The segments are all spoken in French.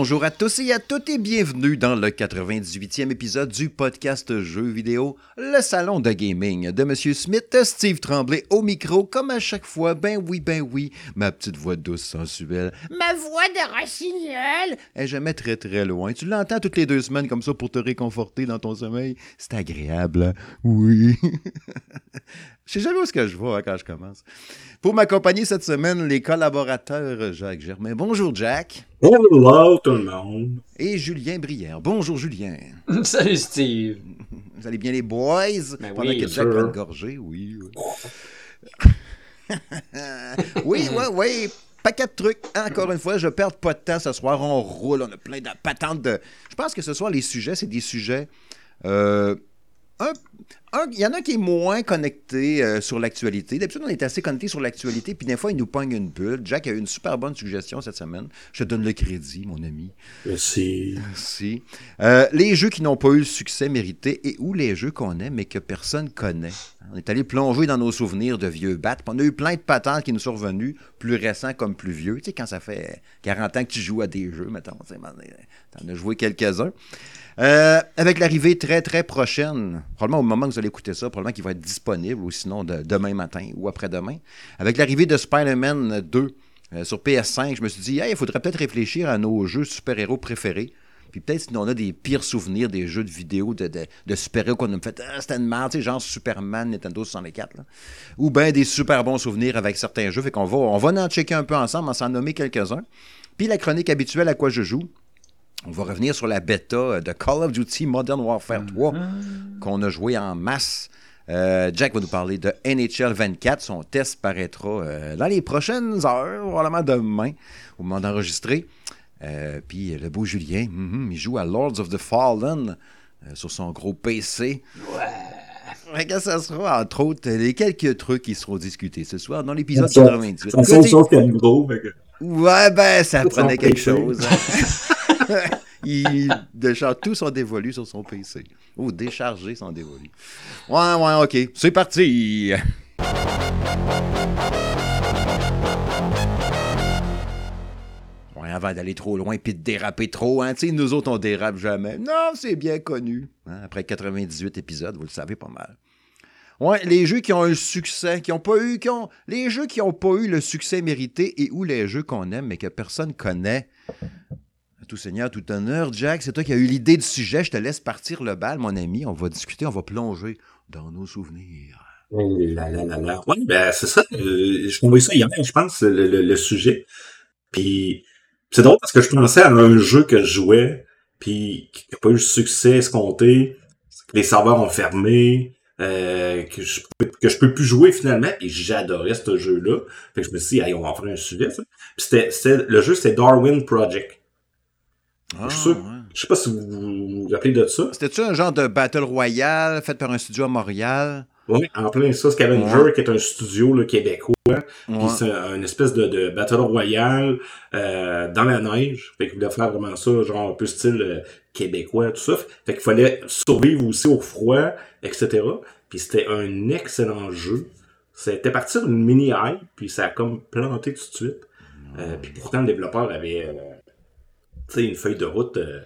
Bonjour à tous et à toutes et bienvenue dans le 98e épisode du podcast Jeux vidéo, le salon de gaming de Monsieur Smith, Steve Tremblay au micro, comme à chaque fois, ben oui, ben oui, ma petite voix douce sensuelle, ma voix de rossignol, est jamais très très loin. Tu l'entends toutes les deux semaines comme ça pour te réconforter dans ton sommeil? C'est agréable, oui. Je sais jamais où est-ce que je vais hein, quand je commence. Pour m'accompagner cette semaine, les collaborateurs Jacques Germain. Bonjour Jack. Hello tout le monde. Et Julien Brière. Bonjour Julien. Salut Steve. Vous allez bien les boys? Ben Pendant oui, que Jack sûr. va gorger, oui. oui, oui, oui. Paquet de trucs. Encore une fois, je perds pas de temps ce soir. On roule, on a plein de patentes de. Je pense que ce soir, les sujets, c'est des sujets. euh, un- Il y en a qui est moins connecté euh, sur l'actualité. D'habitude, on est assez connecté sur l'actualité, puis des fois, il nous pogne une bulle. Jack a eu une super bonne suggestion cette semaine. Je te donne le crédit, mon ami. Merci. Merci. Euh, les jeux qui n'ont pas eu le succès mérité et ou les jeux qu'on aime mais que personne connaît. On est allé plonger dans nos souvenirs de vieux bats. puis On a eu plein de patentes qui nous sont revenus, plus récents comme plus vieux. Tu sais, quand ça fait 40 ans que tu joues à des jeux, mettons, t'en as joué quelques-uns. Euh, avec l'arrivée très, très prochaine, probablement au moment où vous allez écouter ça, probablement qu'il va être disponible, ou sinon de- demain matin ou après-demain. Avec l'arrivée de Spider-Man 2 euh, sur PS5, je me suis dit, hey, il faudrait peut-être réfléchir à nos jeux super-héros préférés. Puis peut-être si on a des pires souvenirs des jeux de vidéo de, super-héros qu'on a fait, ah, c'était une merde, tu sais, genre Superman, Nintendo 64. là. Ou bien des super bons souvenirs avec certains jeux. Fait qu'on va, on va en checker un peu ensemble, en s'en nommer quelques-uns. Puis la chronique habituelle à quoi je joue. On va revenir sur la bêta euh, de Call of Duty Modern Warfare 3 qu'on a joué en masse. Euh, Jack va nous parler de NHL 24. Son test paraîtra euh, dans les prochaines heures, probablement demain, au moment d'enregistrer. Euh, Puis le beau Julien, mhm, il joue à Lords of the Fallen euh, sur son gros PC. Ouais. que ça sera, entre autres, les quelques trucs qui seront discutés ce soir dans l'épisode Ça- 98. C'est la seule Côté- chose qui a le gros. fait que- Ouais, ben, ça prenait quelque chose. hein. Il décharge tous sont dévolus sur son PC. Ou déchargés sont dévolus. Ouais, ouais, ok. C'est parti. Ouais, avant d'aller trop loin puis de déraper trop, hein. Tu sais, nous autres, on dérape jamais. Non, c'est bien connu. hein, Après 98 épisodes, vous le savez pas mal. Ouais, les jeux qui ont un succès, qui ont pas eu, qui ont, les jeux qui n'ont pas eu le succès mérité et ou les jeux qu'on aime mais que personne connaît. Tout seigneur, tout honneur, Jack, c'est toi qui as eu l'idée du sujet. Je te laisse partir le bal, mon ami. On va discuter, on va plonger dans nos souvenirs. Oh. Ouais, ben c'est ça. euh, je trouvais ça hier, je pense, le, le, sujet. Puis c'est drôle parce que je pensais à un jeu que je jouais, puis qui n'a pas eu le succès escompté, les serveurs ont fermé, euh, que je que je peux plus jouer finalement, et j'adorais ce jeu-là. Fait que je me suis dit, hey, on va en faire un sujet, le jeu, c'était Darwin Project. Ah, Je ouais. Je sais pas si vous vous, vous rappelez de ça. C'était-tu un genre de Battle Royale fait par un studio à Montréal? Oui, en plein ça, Scavenger, Ouais. qui est un studio là, québécois. Ouais. Puis c'est un- une espèce de, de Battle Royale euh, dans la neige. Fait qu'il voulait faire vraiment ça, genre un peu style euh, québécois, tout ça. Fait qu'il fallait survivre aussi au froid, etc. Puis c'était un excellent jeu. C'était parti d'une mini-hype, puis ça a comme planté tout de suite. Euh, puis pourtant, le développeur avait euh, sais, une feuille de route. Euh,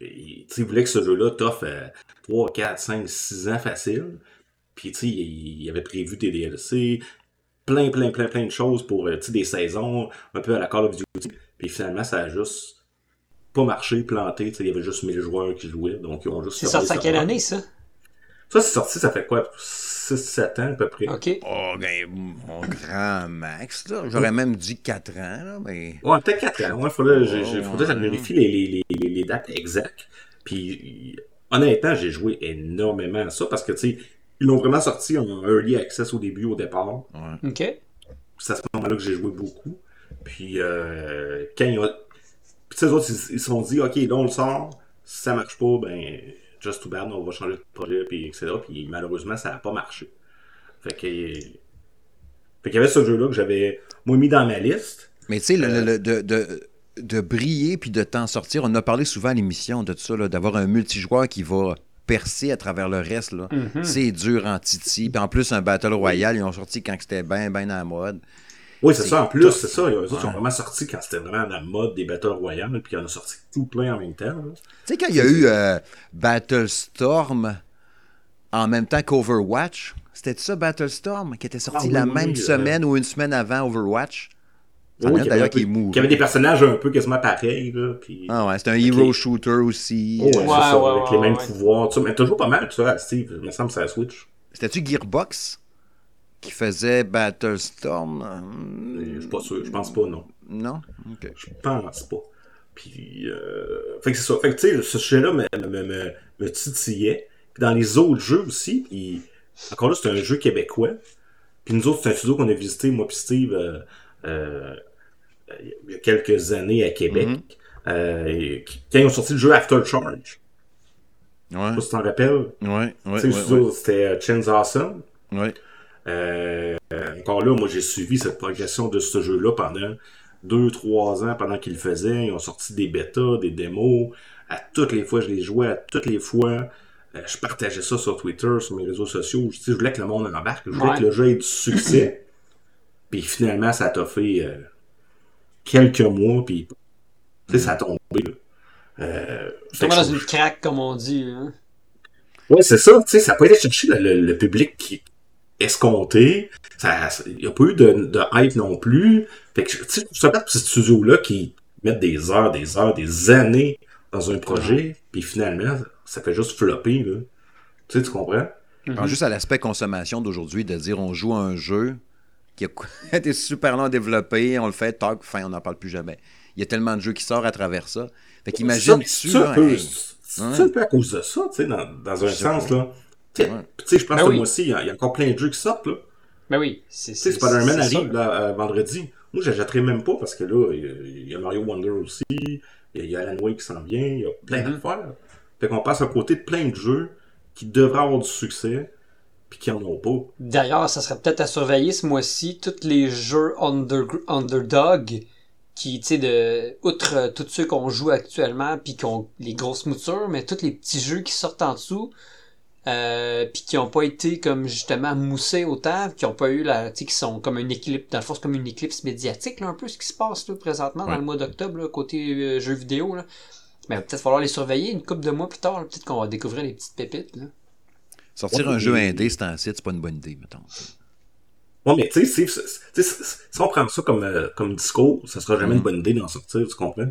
il, voulait que ce jeu-là t'offre euh, 3, 4, 5, 6 ans facile. Puis, tu sais, il, il avait prévu des DLC, plein, plein, plein, plein de choses pour, euh, tu sais, des saisons, un peu à la Call of Duty. Puis finalement, ça a juste pas marché, planté. Tu sais, il y avait juste 1000 joueurs qui jouaient, donc ils ont juste... C'est sorti à le quelle année, ça? Ça, c'est sorti, ça fait quoi? 6-7 ans à peu près. OK. Oh, ben, mon grand max, là. J'aurais même dit 4 ans, là, mais. Ouais, peut-être 4 ans. Ouais, faudrait, Oh, faudrait que je vérifie les, les, les, les dates exactes. Puis, honnêtement, j'ai joué énormément à ça parce que, tu sais, ils l'ont vraiment sorti en early access au début, au départ. Ouais. OK. C'est à ce moment-là que j'ai joué beaucoup. Puis, euh, quand ils ont... Puis, tu sais, eux autres, ils ils se sont dit, OK, là, on le sort. Si ça marche pas, ben, just too bad, on va changer de projet, puis etc. Puis, malheureusement, ça n'a pas marché. Fait que... Fait qu'il y avait ce jeu-là que j'avais, moi, mis dans ma liste. Mais tu sais, le- Euh. le- le- de, de, de briller puis de t'en sortir, on a parlé souvent à l'émission de ça, là, d'avoir un multijoueur qui va percer à travers le reste. Là. Mhm. C'est dur en Titi. Puis en plus, un Battle Royale, ils ont sorti quand c'était bien, bien à la mode. Oui, c'est ça, en plus, c'est ça. Ils ont Ouais. vraiment sorti quand c'était vraiment la mode des Battle Royale, puis ils en ont sorti tout plein en même temps. Tu sais, quand il y a eu euh, Battlestorm en même temps qu'Overwatch, c'était ça, Battlestorm, qui était sorti Ah oui, la oui, même oui, semaine ou une semaine avant Overwatch? Oui, avait d'ailleurs, un peu- qui qu'il y avait des personnages un peu quasiment pareils, là, puis... Ah ouais, c'était un hero shooter aussi. Oh, ouais, Euh, c'est ça, ouais, avec ouais, les mêmes ouais. pouvoirs, tout ça. Mais toujours pas mal, tu vois, Steve, il me semble que c'est la Switch. C'était-tu Gearbox? Qui faisait Battlestorm? Je Hmm, suis pas sûr, je pense pas, non. Non? Ok. Je pense pas. Puis, euh... fait que c'est ça. Fait que, tu sais, ce sujet-là me, me, me, me titillait. Puis dans les autres jeux aussi, encore là, c'est un jeu québécois. Puis nous autres, c'est un studio qu'on a visité, moi puis Steve, euh, euh, il y a quelques années à Québec. Mhm. Euh, qui- quand ils ont sorti le jeu After Charge, je Ouais, sais pas si tu t'en rappelles. ouais, Tu ouais, c'était euh, Chains Awesome. ouais. Euh, encore là, moi, j'ai suivi cette progression de ce jeu-là pendant deux, trois ans, pendant qu'ils le faisaient. Ils ont sorti des bêtas, des démos. À toutes les fois, je les jouais, à toutes les fois. euh, je partageais ça sur Twitter, sur mes réseaux sociaux. Je, je voulais que le monde en embarque. Je voulais Ouais. que le jeu ait du succès. puis finalement, ça a fait euh, quelques mois, puis sais, ça a tombé. Euh, que dans je- une craque, comme on dit. Hein? Ouais, c'est ça, tu sais, ça pas été chercher le, le- le public qui escompté. Ça, il n'y a pas eu de, de hype non plus. Fait que, tu sais, je trouve ces studios-là qui mettent des heures, des heures, des années dans un projet, puis finalement, ça fait juste flopper, là. Tu sais, tu comprends? Je pense juste à l'aspect consommation d'aujourd'hui, de dire on joue à un jeu qui a été super long à développer, on le fait, tac, fin, on n'en parle plus jamais. Il y a tellement de jeux qui sortent à travers ça. Fait qu'imagine-tu, C'est un là, peu- hey, c'est un peu à cause de ça, tu sais, dans, dans un sens, pas. là. Tu sais, Ouais. tu sais, je pense Ben que oui. moi aussi, il y, a il y a encore plein de jeux qui sortent, là. Ben oui, c'est Tu sais, c'est- Spider-Man c'est ça. arrive là, euh, vendredi. Moi, je l'achèterai même pas parce que là, il y a- il y a Mario Wonder aussi, il y a- il y a Alan Wake qui s'en vient, il y a plein Mhm. d'affaires. Fait qu'on passe à côté de plein de jeux qui devraient avoir du succès, puis qui en ont pas. D'ailleurs, ça serait peut-être à surveiller ce mois-ci tous les jeux under- underdog qui, tu sais, de outre euh, tous ceux qu'on joue actuellement puis qui ont les grosses moutures, mais tous les petits jeux qui sortent en dessous euh, puis qui ont pas été comme justement moussés autant, qui ont pas eu la, tu sais, qui sont comme une éclipse, dans le fond c'est comme une éclipse médiatique là un peu ce qui se passe là présentement dans le mois d'octobre côté euh, jeux vidéo là. Mais peut-être falloir les surveiller une couple de mois plus tard, peut-être qu'on va découvrir les petites pépites là. sortir Ouais, un jeu indé, c'est un site, c'est pas une bonne idée, mettons. Ouais, mais tu sais, si on prend ça comme, euh, comme discours, ça sera jamais Mhm. une bonne idée d'en sortir, tu comprends?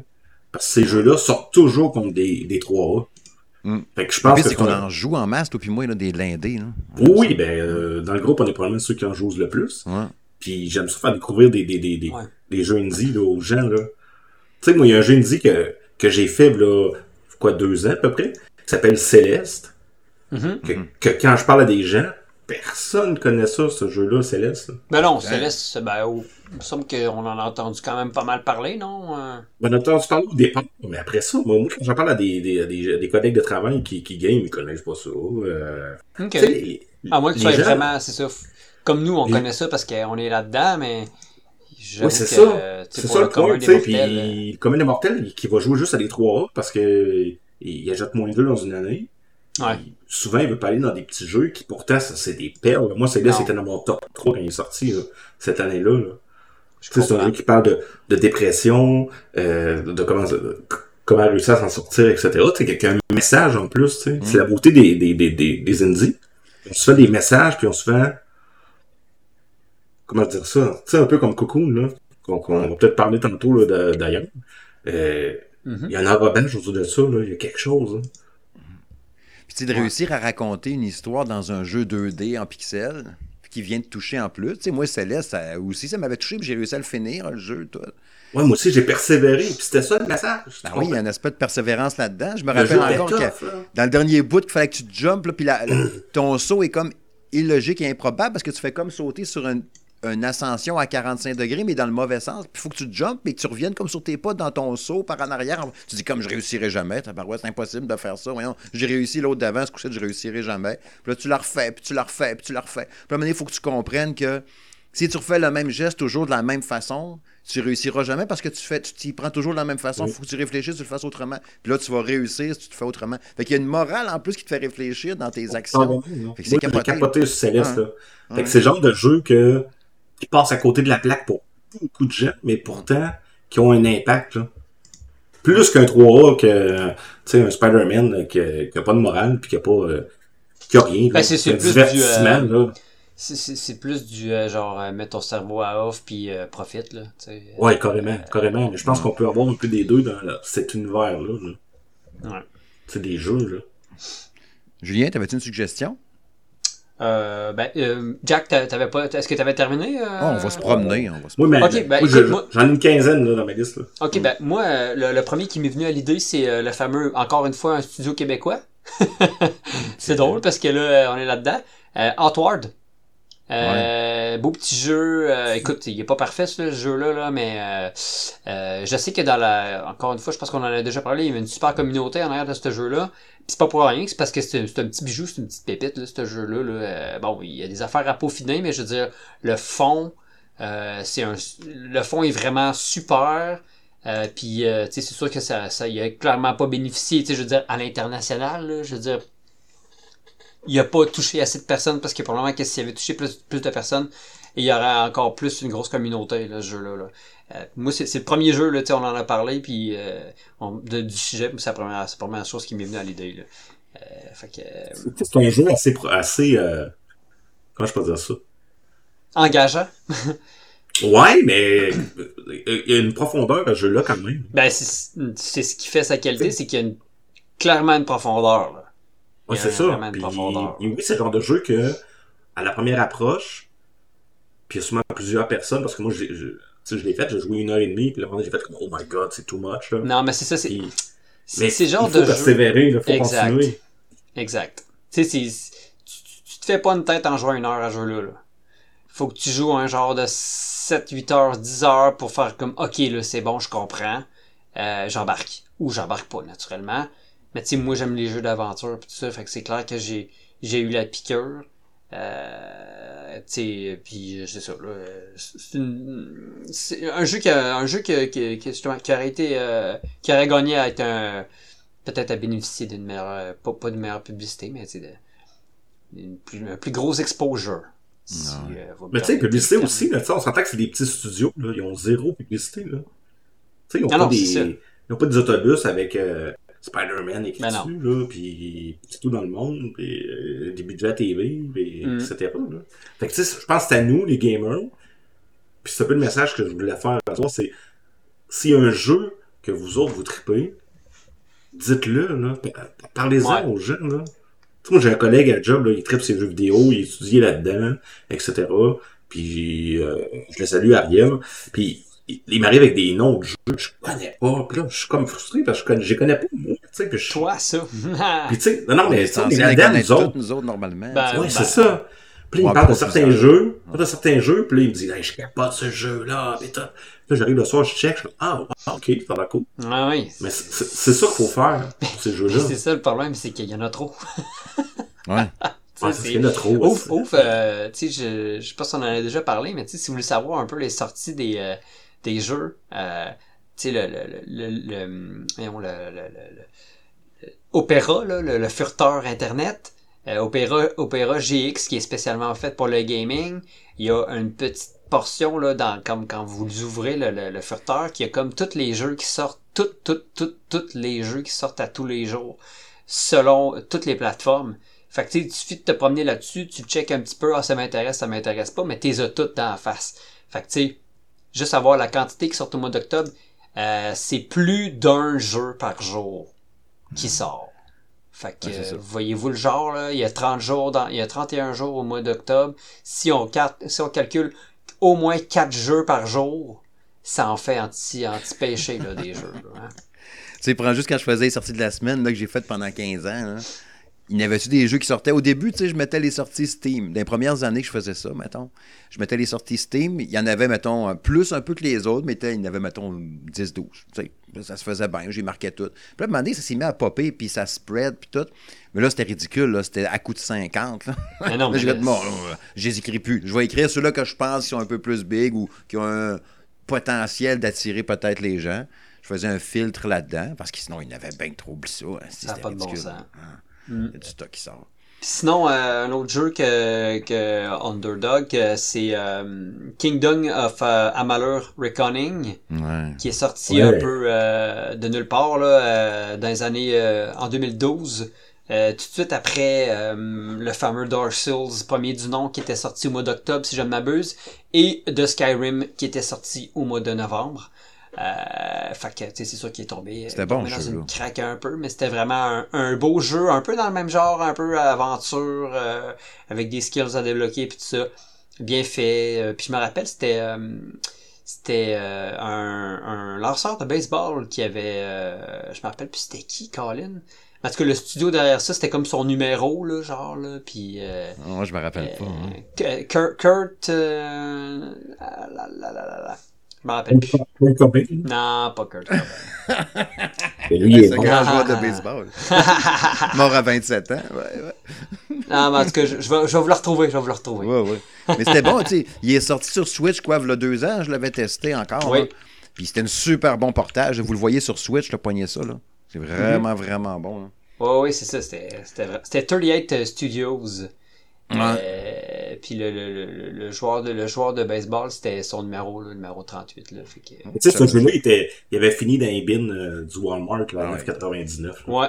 Parce que ces jeux-là sortent toujours comme des, des 3A. Mhm. Fait que je Le pense pire, que c'est qu'on en joue en masse, toi puis moi, là, des lindés. Là. Oui, ben, euh, dans le groupe, on est probablement ceux qui en jouent le plus. Ouais. Puis j'aime ça faire découvrir des, des, des, des, Ouais. des jeux indie là, aux gens. Là. Tu sais, moi, il y a un jeu indie que, que j'ai fait, là, quoi, deux ans à peu près, qui s'appelle Céleste. Mhm. Que, que quand je parle à des gens, personne ne connaît ça, ce jeu-là, Céleste. Ben non, Céleste, ben, oh, il me semble qu'on en a entendu quand même pas mal parler, non? Euh, Ben, on a entendu parler au départ, mais après ça, moi, moi, quand j'en parle à des, des, des, des collègues de travail qui, qui game, ils connaissent pas ça. Euh, Ok. les- À moins que tu sois gens- vraiment, c'est ça. Comme nous, on Les- connaît ça parce qu'on est là-dedans, mais. Oui, c'est ça. euh, C'est ça le commun point, des tu sais. Puis, mortels, euh, le commun des mortels, il- qui va jouer juste à des 3A parce que il achète moins deux dans une année. Ouais. Souvent, il veut pas aller dans des petits jeux qui, pourtant, c'est des perles. Moi, c'est là, Non. c'était dans mon top 3 quand il est sorti, là, cette année-là. Là. C'est un jeu qui parle de, de dépression, euh, de comment, de comment réussir à s'en sortir, etc. A un message en plus, tu sais. Mm. C'est la beauté des, des, des, des, des indies. On se fait des messages, puis on se fait... Comment dire ça? Tu sais, un peu comme Cocoon, là. Qu'on va peut-être parler tantôt, là, d'ailleurs. Euh, Mhm. Il y a un enrobage autour de ça, là. Il y a quelque chose, hein. De réussir à raconter une histoire dans un jeu 2D en pixels, qui vient de toucher en plus. Tu sais, moi, Céleste, ça, aussi, ça m'avait touché, puis j'ai réussi à le finir, le jeu, tout. Ouais, moi aussi, j'ai persévéré, puis c'était ça le message. Ben oui, il y a un aspect de persévérance là-dedans. Je me Le rappelle encore que là. dans le dernier bout, il fallait que tu jumpes, là, puis la- la- ton saut est comme illogique et improbable parce que tu fais comme sauter sur une, une ascension à 45 degrés, mais dans le mauvais sens. Puis il faut que tu jumpes et que tu reviennes comme sur tes pas dans ton saut par en arrière. Tu dis comme je réussirai jamais. Tabarouette, c'est impossible de faire ça. Voyons, j'ai réussi l'autre d'avant, ce coup-ci, je réussirai jamais. Puis là, tu la refais, puis tu la refais, puis tu la refais. Puis à un moment donné, il faut que tu comprennes que si tu refais le même geste toujours de la même façon, tu réussiras jamais parce que tu fais, tu t'y prends toujours de la même façon. Il Oui. faut que tu réfléchisses, tu le fasses autrement. Puis là, tu vas réussir si tu te fais autrement. Fait qu'il y a une morale en plus qui te fait réfléchir dans tes Ah, actions. non. Fait que c'est capoté. capoté sur Céleste, Ouais. là. Fait Ouais. que c'est le genre de jeu que, qui passe à côté de la plaque pour beaucoup de gens, mais pourtant, qui ont un impact, là. Plus qu'un 3A que, tu sais, un Spider-Man qui, qui a pas de morale puis qui a pas, euh, qui a rien. Ben, c'est- plus divertissement, du, euh, là. C'est- C'est c'est plus du euh, genre, euh, mets ton cerveau à off puis euh, profite, là. tu sais. Ouais, carrément, carrément. Mais je pense qu'on peut avoir un peu des deux dans là, cet univers-là. Là. Ouais. C'est des jeux, là. Julien, t'avais-tu une suggestion? Euh, ben, euh, Jack, t'a- t'avais pas. Est-ce que t'avais terminé? euh? Ah, on va se promener. On va se Oui, mais Ok, moi, ben, moi- j'en ai une quinzaine là, dans ma liste. Là. Ok, ben moi, le, le premier qui m'est venu à l'idée, c'est euh, le fameux, encore une fois, un studio québécois. c'est drôle parce que là, on est là-dedans. Euh, Outward. Euh, Beau petit jeu. Euh, écoute, il est pas parfait ce jeu-là, là, mais euh, euh, je sais que dans la. Encore une fois, je pense qu'on en a déjà parlé, il y avait une super communauté en arrière de ce jeu-là. Puis c'est pas pour rien, c'est parce que c'est un petit bijou, c'est une petite pépite, là, ce jeu-là. Là. Euh, bon, il y a des affaires à peaufiner, mais je veux dire, le fond, c'est un. Le fond est vraiment super. Euh, puis, euh, tu sais, c'est sûr que ça, ça y a clairement pas bénéficié, tu sais, je veux dire, à l'international, je veux dire, il a pas touché assez de personnes parce que probablement que s'il avait touché plus, plus de personnes, il y aurait encore plus une grosse communauté, là, ce jeu-là. là. Euh, moi, c'est le premier jeu, là, tu sais, on en a parlé, puis euh, on- de- du sujet, c'est la première, c'est la première chose qui m'est venue à l'idée, là. Euh, euh, C'est un jeu assez, pro- assez euh, comment je peux dire ça? engageant. Ouais, mais euh, il y a une profondeur à ce jeu-là quand même. Ben, c'est c'est ce qui fait sa qualité, c'est qu'il y a une, clairement une profondeur, là. Ouais, c'est ça. Puis, oui, c'est le genre de jeu que, à la première approche, puis il y a souvent plusieurs personnes, parce que moi, je, sais, je l'ai fait, j'ai joué une heure et demie, puis là, j'ai fait comme, oh my god, c'est too much, là. Non, mais c'est ça, c'est Puis- mais c'est le genre il faut de persévérer, il faut Exact. continuer. Exact. Tu sais, tu, te fais pas une tête en jouant une heure à jeu-là. Là. Faut que tu joues un genre de 7, 8 heures, 10 heures pour faire comme, ok, là, c'est bon, je comprends. Euh, j'embarque. Ou j'embarque pas, naturellement. Mais tu sais, moi, j'aime les jeux d'aventure pis tout ça, fait que c'est clair que j'ai, j'ai eu la piqûre. Euh, tu sais, puis c'est ça, là. C'est, une- c'est un jeu qui a, un jeu qui, qui, qui, justement, qui aurait été, euh, qui aurait gagné à être un, peut-être à bénéficier d'une meilleure, pas, pas d'une meilleure publicité, mais tu sais, d'une plus, un plus gros exposure. Si, euh, Mais tu sais, publicité aussi, là, tu sais, on s'entend que c'est des petits studios, là, ils ont zéro publicité, là. Tu sais, ils ont Non, pas des, ils ont pas des autobus avec euh, Spider-Man écrit Ben dessus, là, puis c'est tout dans le monde, puis euh, des budgets TV, puis Mm. etc., là. Fait que tu sais, je pense que c'est à nous, les gamers, puis c'est un peu le message que je voulais faire à toi, c'est s'il y a un jeu que vous autres, vous tripez, dites-le, là, p- parlez-en Ouais. aux gens, là. Tu sais, moi, j'ai un collègue à job, là, il tripe ses jeux vidéo, il étudie là-dedans, etc. Puis, euh, je le salue, Ariel. Puis, il, il m'arrive avec des noms de jeux que je connais pas. Puis là, je suis comme frustré parce que je connais, je les connais pas, moi. Tu sais, puis je Toi, ça. Puis, tu sais, non, non, mais, tu sais, on est censé les là-dedans, nous autres. nous autres, normalement. Ben. Ouais, ben, c'est ça. Puis là, il me parle de pas certains jeux, il parle de certains jeux, puis là, il me dit, hey, je capote ce jeu-là. Puis là, j'arrive le soir, je check, je fais, ah, ok, ça va cool. Ouais, oui. Mais c'est c'est- c'est ça qu'il faut faire, pour ces jeux-là. C'est ça le problème, c'est qu'il y en a trop. Ouais. Ouais, Tu sais, c'est parce c'est- qu'il y en a trop. Ouf, ouf, euh, tu sais, je, je sais pas si on en a déjà parlé, mais tu sais, si vous voulez savoir un peu les sorties des, euh, des jeux, euh, tu sais, le, le, le, le, Opera, là, le, furteur Internet, euh, Opera, Opera GX qui est spécialement fait pour le gaming, il y a une petite portion, là, dans, comme quand vous ouvrez le, le, furteur, qui a comme tous les jeux qui sortent, tous, tous, tous, tous les jeux qui sortent à tous les jours, selon toutes les plateformes. Fait que tu suffit de te promener là-dessus, tu checkes un petit peu, ah ça m'intéresse, ça m'intéresse pas, mais t'es toutes dans la face. Fait que tu sais, juste avoir la quantité qui sort au mois d'octobre, euh, c'est plus d'un jeu par jour qui sort. Fait que Ouais, euh, voyez-vous le genre là, il y a 30 jours dans il y a 31 jours au mois d'octobre, si on cal- si on calcule au moins 4 jeux par jour, ça en fait anti anti péché là des jeux là, hein. Tu sais, prends juste quand je faisais les sorties de la semaine là, que j'ai faites pendant 15 ans. là, il y avait-tu des jeux qui sortaient? Au début, tu sais, je mettais les sorties Steam. Dans les premières années que je faisais ça, mettons, je mettais les sorties Steam. Il y en avait, mettons, plus un peu que les autres, mais il y en avait, mettons, 10-12. Tu sais, ça se faisait bien, j'ai marqué tout. Puis là, à un moment donné, ça s'est mis à popper, puis ça spread, puis tout. Mais là, c'était ridicule, là. C'était à coup de 50, là. Mais non, Là, mais là, bon, je les écris plus. Je vais écrire ceux-là que je pense qui sont un peu plus big ou qui ont un potentiel d'attirer peut-être les gens. Je faisais un filtre là-dedans, parce que sinon, il y en avait bien trop oublié ça. hein. Ça C'était pas de bon sens. Hein. Mm. Il y a du stock qui sort. Sinon, euh, un autre jeu que, que Underdog, euh, c'est euh, Kingdom of euh, Amalur Reckoning, Ouais. qui est sorti Ouais. un peu euh, de nulle part là, euh, dans les années euh, en 2012. Euh, tout de suite après euh, le fameux Dark Souls premier du nom qui était sorti au mois d'octobre si je ne m'abuse et de Skyrim qui était sorti au mois de novembre. Euh, fait que tu sais, c'est sûr qu'il est tombé, C'était bon, dans une craque un peu, mais c'était vraiment un, un beau jeu, un peu dans le même genre, un peu aventure, euh, avec des skills à débloquer puis tout ça. Bien fait. Euh, puis je me rappelle, c'était euh, c'était un, un lanceur de baseball qui avait je me rappelle plus c'était qui, Colin? Tout cas, le studio derrière ça, c'était comme son numéro, là, genre, là, puis... Euh, Moi, je me rappelle pas. hein. Kurt... Euh, la, la, la. Je me rappelle plus. Kurt Cobain. Non, pas Kurt Cobain. Lui, il est C'est un bon. grand joueur de baseball. Mort à 27 ans. Ouais, ouais. non, mais en tout cas, je, je vais, je vais vous le retrouver, je vais vous le retrouver. Ouais, ouais. Mais c'était bon, tu sais. Il est sorti sur Switch, quoi, il y a deux ans. Je l'avais testé encore. Oui. là. Puis c'était un super bon portage. Vous le voyez sur Switch, le poignet ça, là. C'est vraiment, vraiment bon. hein. Ouais, oui, c'est ça, c'était c'était vrai- c'était 38 Studios. Euh, puis le, le, le, le joueur de le joueur de baseball, c'était son numéro, là, le numéro 38 là, fait que Tu sais, ce jeu-là, il, était- il avait fini dans les bins euh, du Walmart là, en Ouais. 99. ouais.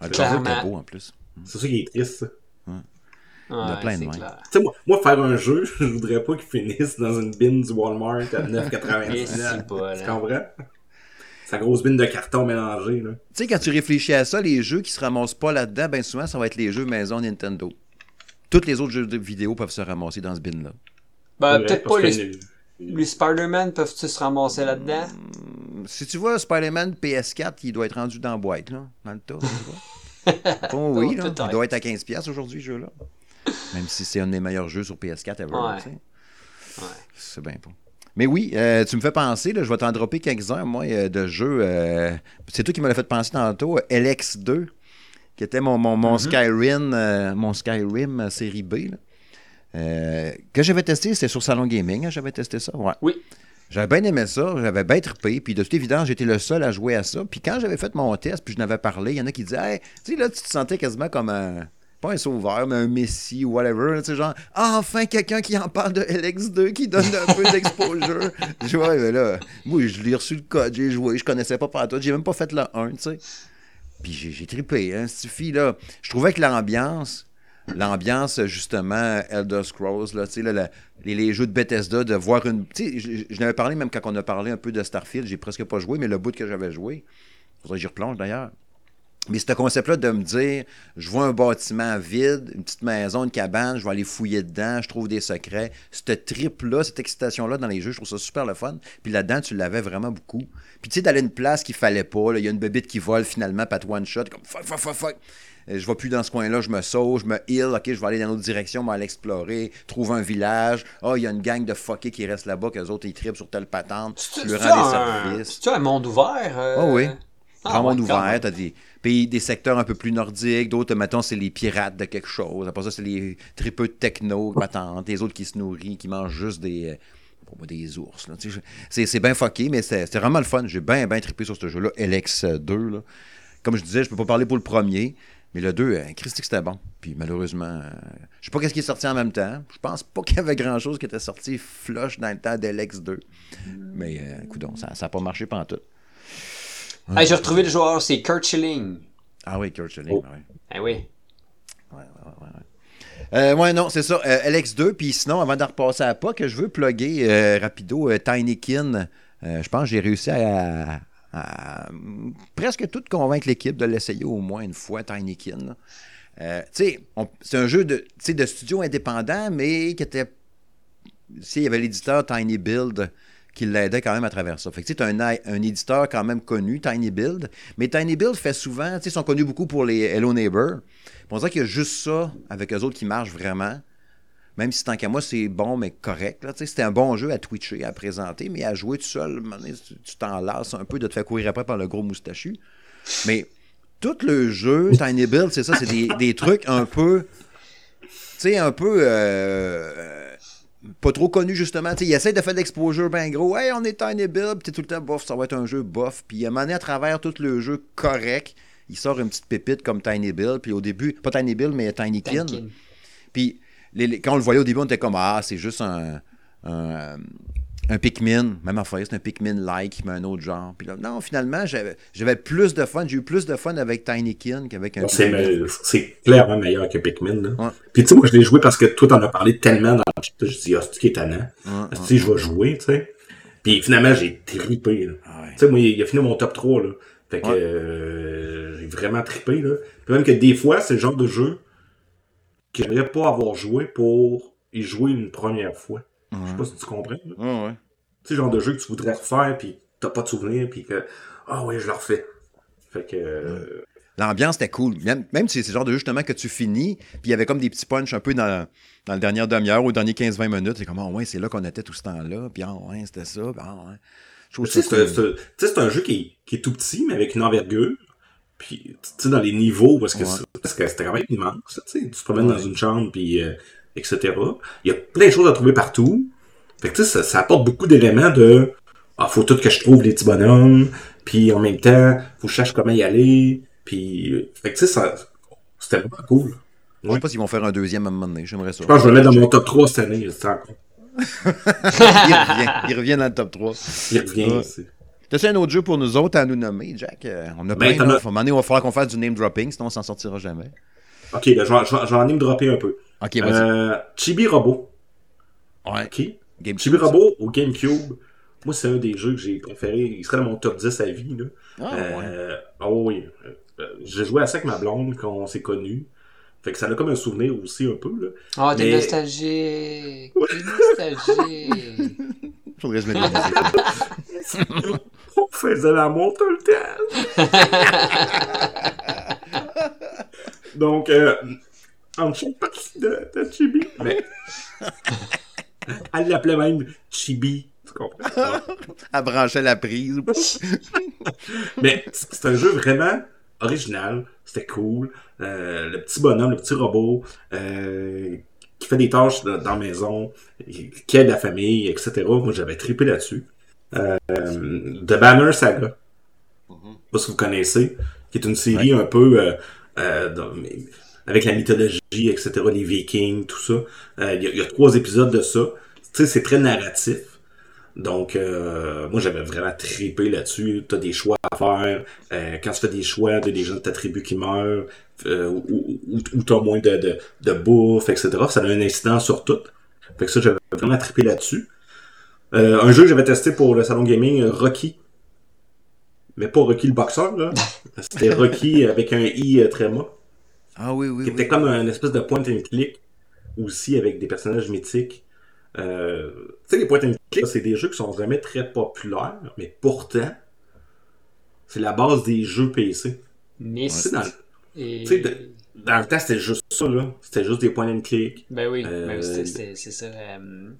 Ah, le jeu était Clairement. beau en plus. C'est ça qui est triste. ça. ouais plein de moi, moi, faire un jeu, je voudrais pas qu'il finisse dans une bin du Walmart à Et 9,99. c'est pas, Tu là. comprends? Sa grosse bine de carton mélangée, là. Tu sais, quand tu réfléchis à ça, les jeux qui se ramassent pas là-dedans, ben souvent, ça va être les jeux maison Nintendo. Tous les autres jeux de vidéo peuvent se ramasser dans ce bin-là. Ben, Ouais, peut-être pas les, les Spider-Man peuvent-ils se ramasser là-dedans? Si tu vois Spider-Man PS4, il doit être rendu dans la boîte, là, dans le tas. tu vois. oh oui, là. Il doit être à 15$ aujourd'hui, ce jeu-là. Même si c'est un des meilleurs jeux sur PS4 ever. Ouais. tu sais. Ouais. C'est bien bon. Mais oui, euh, tu me fais penser, là, je vais t'en dropper quelques-uns, moi, euh, de jeux. euh, c'est toi qui me l'as fait penser tantôt, euh, LX2, qui était mon, mon, mon Skyrim, euh, mon Skyrim euh, série B. là. Euh, que j'avais testé, c'était sur Salon Gaming, hein, j'avais testé ça. Ouais. Oui. J'avais bien aimé ça, j'avais bien trippé, puis de toute évidence, j'étais le seul à jouer à ça. Puis quand j'avais fait mon test, puis je n'avais parlé, il y en a qui disaient, hey, tu sais, là, tu te sentais quasiment comme un. Pas un sauveur, mais un messie ou whatever. sais, genre, ah, enfin quelqu'un qui en parle de LX2, qui donne un peu d'exposure. je vois, mais là, moi, je l'ai reçu le code, j'ai joué, je connaissais pas par toi, j'ai même pas fait le 1, tu sais. Puis j'ai trippé, hein, cette fille-là. Je trouvais que l'ambiance, l'ambiance, justement, Elder Scrolls, là, là, les, les jeux de Bethesda, de voir une. Tu je n'avais parlé même quand on a parlé un peu de Starfield, j'ai presque pas joué, mais le bout que j'avais joué, faudrait que j'y replonge d'ailleurs. Mais ce concept-là de me dire, je vois un bâtiment vide, une petite maison, une cabane, je vais aller fouiller dedans, je trouve des secrets. Cette trip-là, cette excitation-là dans les jeux, je trouve ça super le fun. Puis là-dedans, tu l'avais vraiment beaucoup. Puis tu sais, d'aller à une place qu'il fallait pas, il y a une bébite qui vole finalement, pas one shot, comme fuck, fuck, fuck, fuck. Euh, Je vais plus dans ce coin-là, je me sauve, je me heal, ok, je vais aller dans une autre direction, m'aller explorer, trouver un village. Ah, il y a une gang de fuckés qui restent là-bas, qu'eux autres, ils tripent sur telle patente, tu leur rends des services. c'est-tu un monde ouvert? euh? Ah oui. Ah Grand monde ouais, quand ouvert, t'as des pays, des secteurs un peu plus nordiques, d'autres, mettons, c'est les pirates de quelque chose. Après ça, c'est les tripeux de techno, patentes, les autres qui se nourrissent, qui mangent juste des. euh, des ours. C'est, c'est bien fucké, mais c'est, c'était vraiment le fun. J'ai bien, bien trippé sur ce jeu-là, LX2. Là. Comme je disais, je peux pas parler pour le premier, mais le 2, euh, Christy, c'était bon. Puis malheureusement, euh, je sais pas qu'est-ce qui est sorti en même temps. Je pense pas qu'il y avait grand-chose qui était sorti flush dans le temps d'LX2. Mais, euh, coudonc, ça n'a pas marché pendant tout. Hey, j'ai retrouvé le joueur, c'est Kurt Schilling. Ah oui, Kurt Schilling, Oh. ouais. Eh oui. Euh, ouais, non, c'est ça. Euh, LX2, puis sinon, avant de repasser à pas, que je veux plugger euh, rapido euh, Tinykin. Euh, je pense que j'ai réussi à, à, presque tout convaincre l'équipe de l'essayer au moins une fois, Tinykin. c'est un jeu de, de studio indépendant, mais qui était. Tu sais, il y avait l'éditeur Tiny Build qui l'aidait quand même à travers ça. Fait que tu un, un éditeur quand même connu, Tiny Build, mais Tiny Build fait souvent, tu sais, ils sont connus beaucoup pour les Hello Neighbor. On dirait qu'il y a juste ça avec eux autres qui marche vraiment. Même si tant qu'à moi, c'est bon, mais correct. là. Tu sais, C'était un bon jeu à twitcher, à présenter, mais à jouer tout seul, tu tu t'en lasses un peu de te faire courir après par le gros moustachu. Mais tout le jeu, Tiny Build, c'est ça, c'est des, des trucs un peu. Tu sais, un peu. euh, pas trop connus, justement. Tu sais, ils essaient de faire de l'exposure bien gros. Hey, on est Tiny Build, puis t'es tout le temps bof, ça va être un jeu bof. Puis à un moment donné, à travers tout le jeu correct, il sort une petite pépite comme Tiny Bill, puis au début, pas Tiny Bill, mais Tiny Kin. Puis les- les- quand on le voyait au début, on était comme Ah, c'est juste un, un, un Pikmin. Même affaire, c'est un Pikmin-like, mais un autre genre. Puis là, non, finalement, j'avais plus de fun. J'ai eu plus de fun avec Tinykin qu'avec un C'est, clairement meilleur que Pikmin. Là. Ouais. Puis tu sais, moi je l'ai joué parce que toi t'en as parlé tellement dans le chat. Je dis, ah, c'est qui est tannant? Ouais, Tu sais, je vais jouer, tu sais? Puis finalement, j'ai trippé. Là. Ah. Tu sais, moi, il a fini mon top 3. Là. Fait que euh, j'ai vraiment trippé. Là. Puis même que des fois, c'est le genre de jeu que j'aimerais pas avoir joué pour y jouer une première fois. Je sais pas si tu comprends. là. Ouais, ouais. Tu sais, le genre de jeu que tu voudrais refaire, puis t'as pas de souvenir, puis que, ah oui, je le refais. Fait que, euh, L'ambiance était cool. Même, même si c'est le genre de jeu justement que tu finis, puis il y avait comme des petits punchs un peu dans, dans le dernière demi-heure ou le dernier 15-20 minutes. C'est comme, ah ouais, c'est là qu'on était tout ce temps-là. Puis ah ouais, c'était ça. Puis, ah ouais. Tu sais, c'est un- jeu qui est, qui est tout petit, mais avec une envergure. Puis, tu sais, dans les niveaux, parce que, Ouais. c'est- parce que c'était quand même immense, tu sais. Tu te promènes Ouais. dans une chambre, puis, euh, etc. Il y a plein de choses à trouver partout. Fait que, tu sais, ça, ça apporte beaucoup d'éléments de, ah, faut tout que je trouve les petits bonhommes, puis en même temps, faut que je cherche comment y aller, puis, fait que, tu sais, ça, c'était vraiment cool. Je sais pas s'ils vont faire un deuxième à un moment donné. J'aimerais ça. Je pense que je vais le mettre dans mon top 3 cette année, encore. il revient. Il revient dans le top 3. Il revient, Ouais. c'est- T'as-tu un autre jeu pour nous autres à nous nommer, Jack? Euh, on a Ben, plein. as- À un moment donné, il va falloir qu'on fasse du name dropping, sinon on s'en sortira jamais. Ok, ben, je vais- en me dropper un peu. Ok, vas-y. Euh, Chibi Robot. ouais. Ok. Game Chibi Robot au GameCube. Moi, c'est un des jeux que j'ai préféré. Il serait dans mon top 10 à vie. Là. Ah, ouais. Euh, oh oui. Euh, J'ai joué à ça avec ma blonde quand on s'est connus. Fait que ça a comme un souvenir aussi un peu. Là. Oh, t'es Mais- nostalgique. T'es nostalgique. Faudrait que je mette la musique. On faisait l'amour tout le temps. Donc, euh, en partie de, de Chibi. Mais. Elle l'appelait même Chibi. Tu comprends? Elle branchait la prise. Mais c'est un jeu vraiment original. C'était cool. Euh, le petit bonhomme, le petit robot, euh, qui fait des tâches dans, dans la maison, qui aide la famille, etc. Moi, j'avais trippé là-dessus. Euh, The Banner Saga. Je sais pas si vous connaissez. Qui est une série un peu euh, dans- mais- avec la mythologie, etc. Les Vikings, tout ça. Euh, Il y, a- il y a trois épisodes de ça. Tu sais, c'est très narratif. Donc, euh, moi, j'avais vraiment trippé là-dessus. Tu as des choix à faire. Euh, quand tu fais des choix, t'as des gens de ta tribu qui meurent, ou, ou, ou tu as moins de, de, de bouffe, etc. Ça a un incident sur tout. Fait que ça, j'avais vraiment trippé là-dessus. Un jeu que j'avais testé pour le salon gaming, Rocky. Mais pas Rocky le boxeur, là. C'était Rocky avec un I euh, tréma. Ah oui, oui, Qui oui. était comme un espèce de point and click. Aussi avec des personnages mythiques. Euh, tu sais, les point and click, c'est des jeux qui sont jamais très populaires, mais pourtant, c'est la base des jeux PC. Tu Myst. sais, dans, Et... tu sais, de- dans le temps, c'était juste ça, là. C'était juste des point and click. Ben oui, Euh, ben oui, c'était- ça. Euh,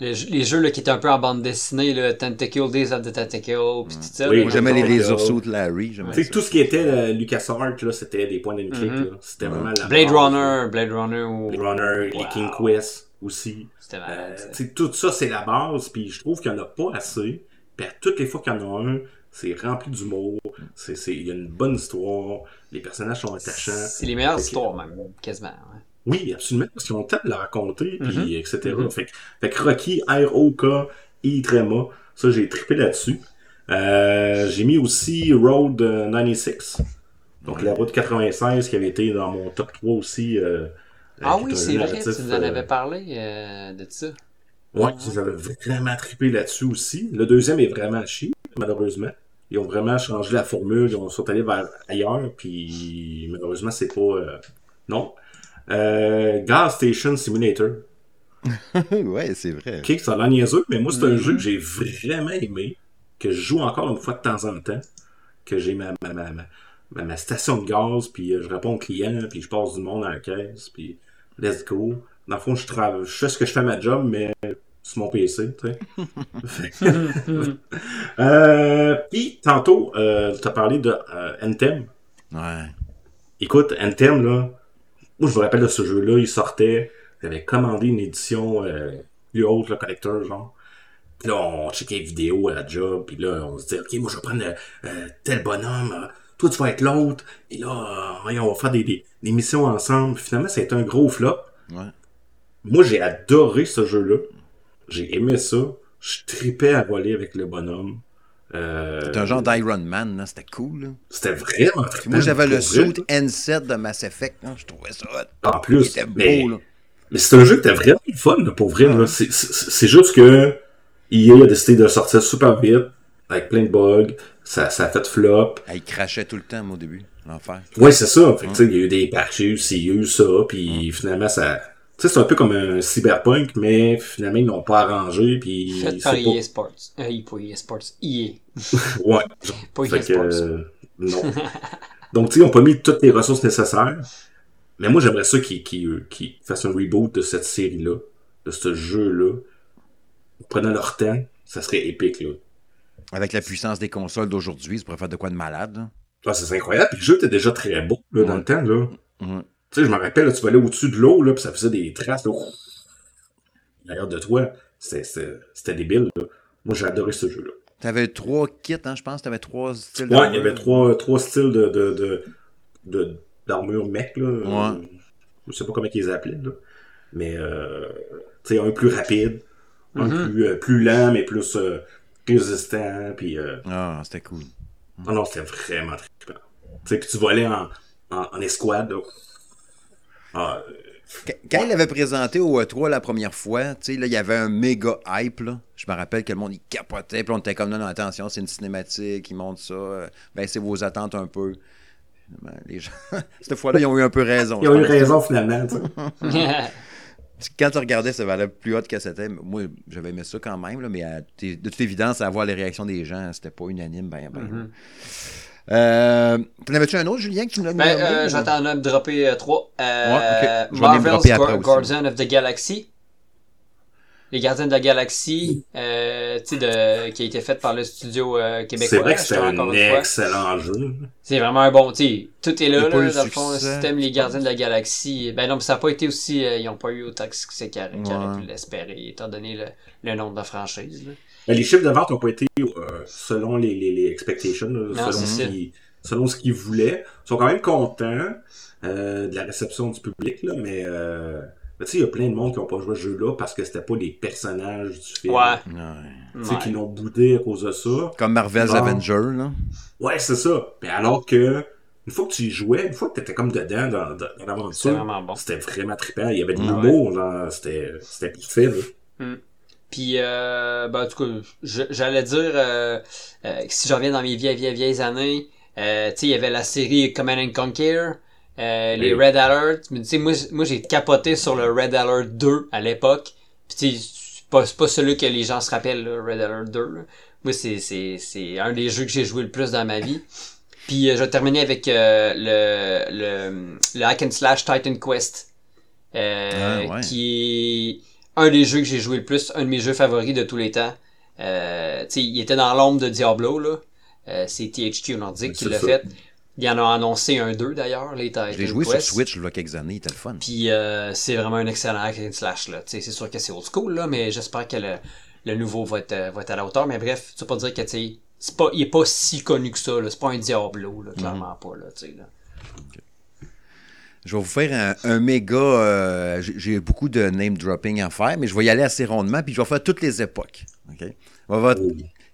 euh, les, jeux- les jeux là, qui étaient un peu en bande dessinée, là, Tentacle, Days of the Tentacle, puis tout ça. Oui, J'aimais les, les de Larry. j'aimais Tu sais, tout ce qui était euh, LucasArts, là, c'était des point and click, là. C'était vraiment la Blade Runner, Blade Runner ou... Blade Runner, Wow. les King Quest aussi. C'était Euh, tout ça, c'est la base, puis je trouve qu'il n'y en a pas assez. Puis à toutes les fois qu'il y en a un, c'est rempli d'humour, c'est, c'est, il y a une bonne histoire, les personnages sont attachants. C'est les meilleures histoires, même, quasiment. Oui, absolument, parce qu'ils ont le temps de la raconter, puis Mhm. etc. Mhm. Fait, que- fait que Rocky, R-O-K, I tréma, ça j'ai trippé là-dessus. Euh, j'ai mis aussi Road euh, 96, donc la route 96 qui avait été dans mon top 3 aussi. euh, Ah oui, c'est vrai, tu nous en euh, avais parlé euh, de ça. Ouais, j'avais vraiment trippé là-dessus aussi. Le deuxième est vraiment chier, malheureusement. Ils ont vraiment changé la formule, ils ont sont allés vers ailleurs, puis malheureusement, c'est pas... euh, Non. Euh, Gas Station Simulator. ouais, c'est vrai. Ok, ça a l'air niaiseux, mais moi, c'est un Mhm. jeu que j'ai vraiment aimé, que je joue encore une fois de temps en temps, que j'ai ma, ma, ma, ma, station de gaz, puis euh, je réponds aux clients, puis je passe du monde à la caisse, puis let's go. Dans le fond, je, travaille, je fais ce que je fais à ma job, mais sur mon PC, tu sais. Euh, puis, tantôt, euh, tu as parlé de euh, Anthem. Ouais. Écoute, Anthem, là, moi, je me rappelle de ce jeu-là, il sortait, j'avais commandé une édition euh, plus haute, le collecteur, genre. Puis là, on checkait les vidéos à la job, puis là, on se dit, OK, moi, je vais prendre euh, tel bonhomme, euh, toi, tu vas être l'autre, et là, euh, on va faire des, des, des missions ensemble. Puis finalement, ça a été un gros flop. Ouais. Moi, j'ai adoré ce jeu-là. J'ai aimé ça. Je tripais à voler avec le bonhomme. Euh, C'est un genre d'Iron Man. C'était cool, là. C'était vraiment trippant. moi, j'avais le suit N7 de Mass Effect. hein, Je trouvais ça. En plus, était beau, mais, mais c'est un jeu qui était vraiment fun, là, pour vrai. C'est- juste que EA a décidé de le sortir super vite, avec plein de bugs. Ça, ça a fait flop. Ah, il crachait tout le temps, moi, au début. L'enfer. Ouais, c'est ça. Fait que, il y a eu des patchs, il y a eu ça, puis finalement, ça... Tu sais, c'est un peu comme un cyberpunk, mais finalement, ils l'ont pas arrangé, puis... Fait c'est par pas- EA Sports. Euh, pas EA Sports. EA. Ouais. Pas EA que, Sports. euh, non. Donc, tu sais, ils n'ont pas mis toutes les ressources nécessaires. Mais moi, j'aimerais ça qu'ils qu'ils- qu'ils fassent un reboot de cette série-là, de ce jeu-là. Prenant leur temps, ça serait épique, là. Avec la puissance des consoles d'aujourd'hui, ça pourrait faire de quoi de malade, là. Ah, c'est incroyable. Puis le jeu était déjà très beau, là, dans le temps, là. Tu sais, je me rappelle, là, tu vas aller au-dessus de l'eau, là, puis ça faisait des traces, là. D'ailleurs, de toi, c'était- débile, là. Moi, j'ai adoré ce jeu-là. T'avais trois kits, hein, je pense. T'avais trois styles Ouais, il y avait trois, trois styles de, de, d'armure mec, là. Ouais. Je sais pas comment ils les appelaient, là. Mais, euh, tu sais, un plus rapide, un Mhm. plus, euh, plus lent, mais plus euh, résistant, puis... Euh, Ah, c'était cool. non, non, c'était vraiment très Tu sais, puis tu volais en, en, en escouade, là. Ah, euh, Quand- il l'avait présenté au E3 la première fois, tu sais, là, il y avait un méga hype, là. Je me rappelle que le monde, il capotait, puis on était comme, non, non, attention, c'est une cinématique, ils montrent ça, euh, ben, c'est vos attentes un peu. Ben, Les gens, cette fois-là, ils ont eu un peu raison. ils ont eu raison, finalement. Quand tu regardais, ça valait plus haut que c'était. Moi, j'avais aimé ça quand même, là, mais à- de toute évidence, à voir les réactions des gens, c'était pas unanime, ben, ben. Mhm. Euh, T'en avais-tu un autre, Julien, que tu me l'as Ben, euh, j'attends en dropper euh, trois. Euh, Ouais, ok. Je vais les Marvel's dropper après Guar- aussi. Guardian of the Galaxy. Les Gardiens de la Galaxie, euh, tu sais, de- qui a été fait par le studio euh, québécois. C'est vrai que te un excellent jeu. C'est vraiment un bon, tu sais, tout est là, là le dans le fond, le système Les Gardiens de la Galaxie. Ben non, mais ça n'a pas été aussi, euh, ils n'ont pas eu autant de succès qu'ils auraient, qu'ils auraient Ouais. pu l'espérer, étant donné le, le nombre de franchises. là. Ben, les chiffres de vente n'ont pas été euh, selon les, les, les expectations, là, Non, selon, ce qu'ils, selon ce qu'ils voulaient. Ils sont quand même contents euh, de la réception du public, là, mais euh, mais tu sais, il y a plein de monde qui n'ont pas joué à ce jeu-là parce que c'était pas les personnages du film. Ouais. Ouais. Tu sais, Ouais. qui l'ont boudé à cause de ça. Comme Marvel's Ah. Avenger, là. Ouais, c'est ça. Mais alors que, une fois que tu y jouais, une fois que t'étais comme dedans dans, dans, l'aventure, vraiment bon. c'était vraiment trippant. Il y avait de l'humour, c'était, c'était parfait, là. Puis, euh, ben, en tout cas, j'allais dire, euh, euh, que si je reviens dans mes vieilles, vieilles, vieilles années, euh, tu sais, il y avait la série Command and Conquer, euh, les. Red Alert. Mais tu sais, moi, moi j'ai capoté sur le Red Alert 2 à l'époque. Puis, tu c'est pas, c'est pas celui que les gens se rappellent, le Red Alert 2. là. Moi, c'est, c'est, c'est un des jeux que j'ai joué le plus dans ma vie. Puis, euh, je vais terminer avec euh, le, le, le Hack and Slash Titan Quest. Euh, Ah, ouais. qui est un des jeux que j'ai joué le plus, un de mes jeux favoris de tous les temps. Euh, il était dans l'ombre de Diablo, là. Euh, c'est THQ Nordic qui l'a fait. Il en a annoncé un 2 d'ailleurs, les Titan Je l'ai joué Quest. sur Switch il y a quelques années, il était le fun. Puis euh, c'est vraiment un excellent hack and slash là. C'est sûr que c'est old school là, mais j'espère que le, le nouveau va être, va être à la hauteur. Mais bref, tu peux pas dire que tu pas, il est pas si connu que ça. là. C'est pas un Diablo là, clairement pas là. Tu sais là. Je vais vous faire un, un méga. euh, j'ai- beaucoup de name dropping à faire, mais je vais y aller assez rondement, puis je vais faire toutes les époques. Oh.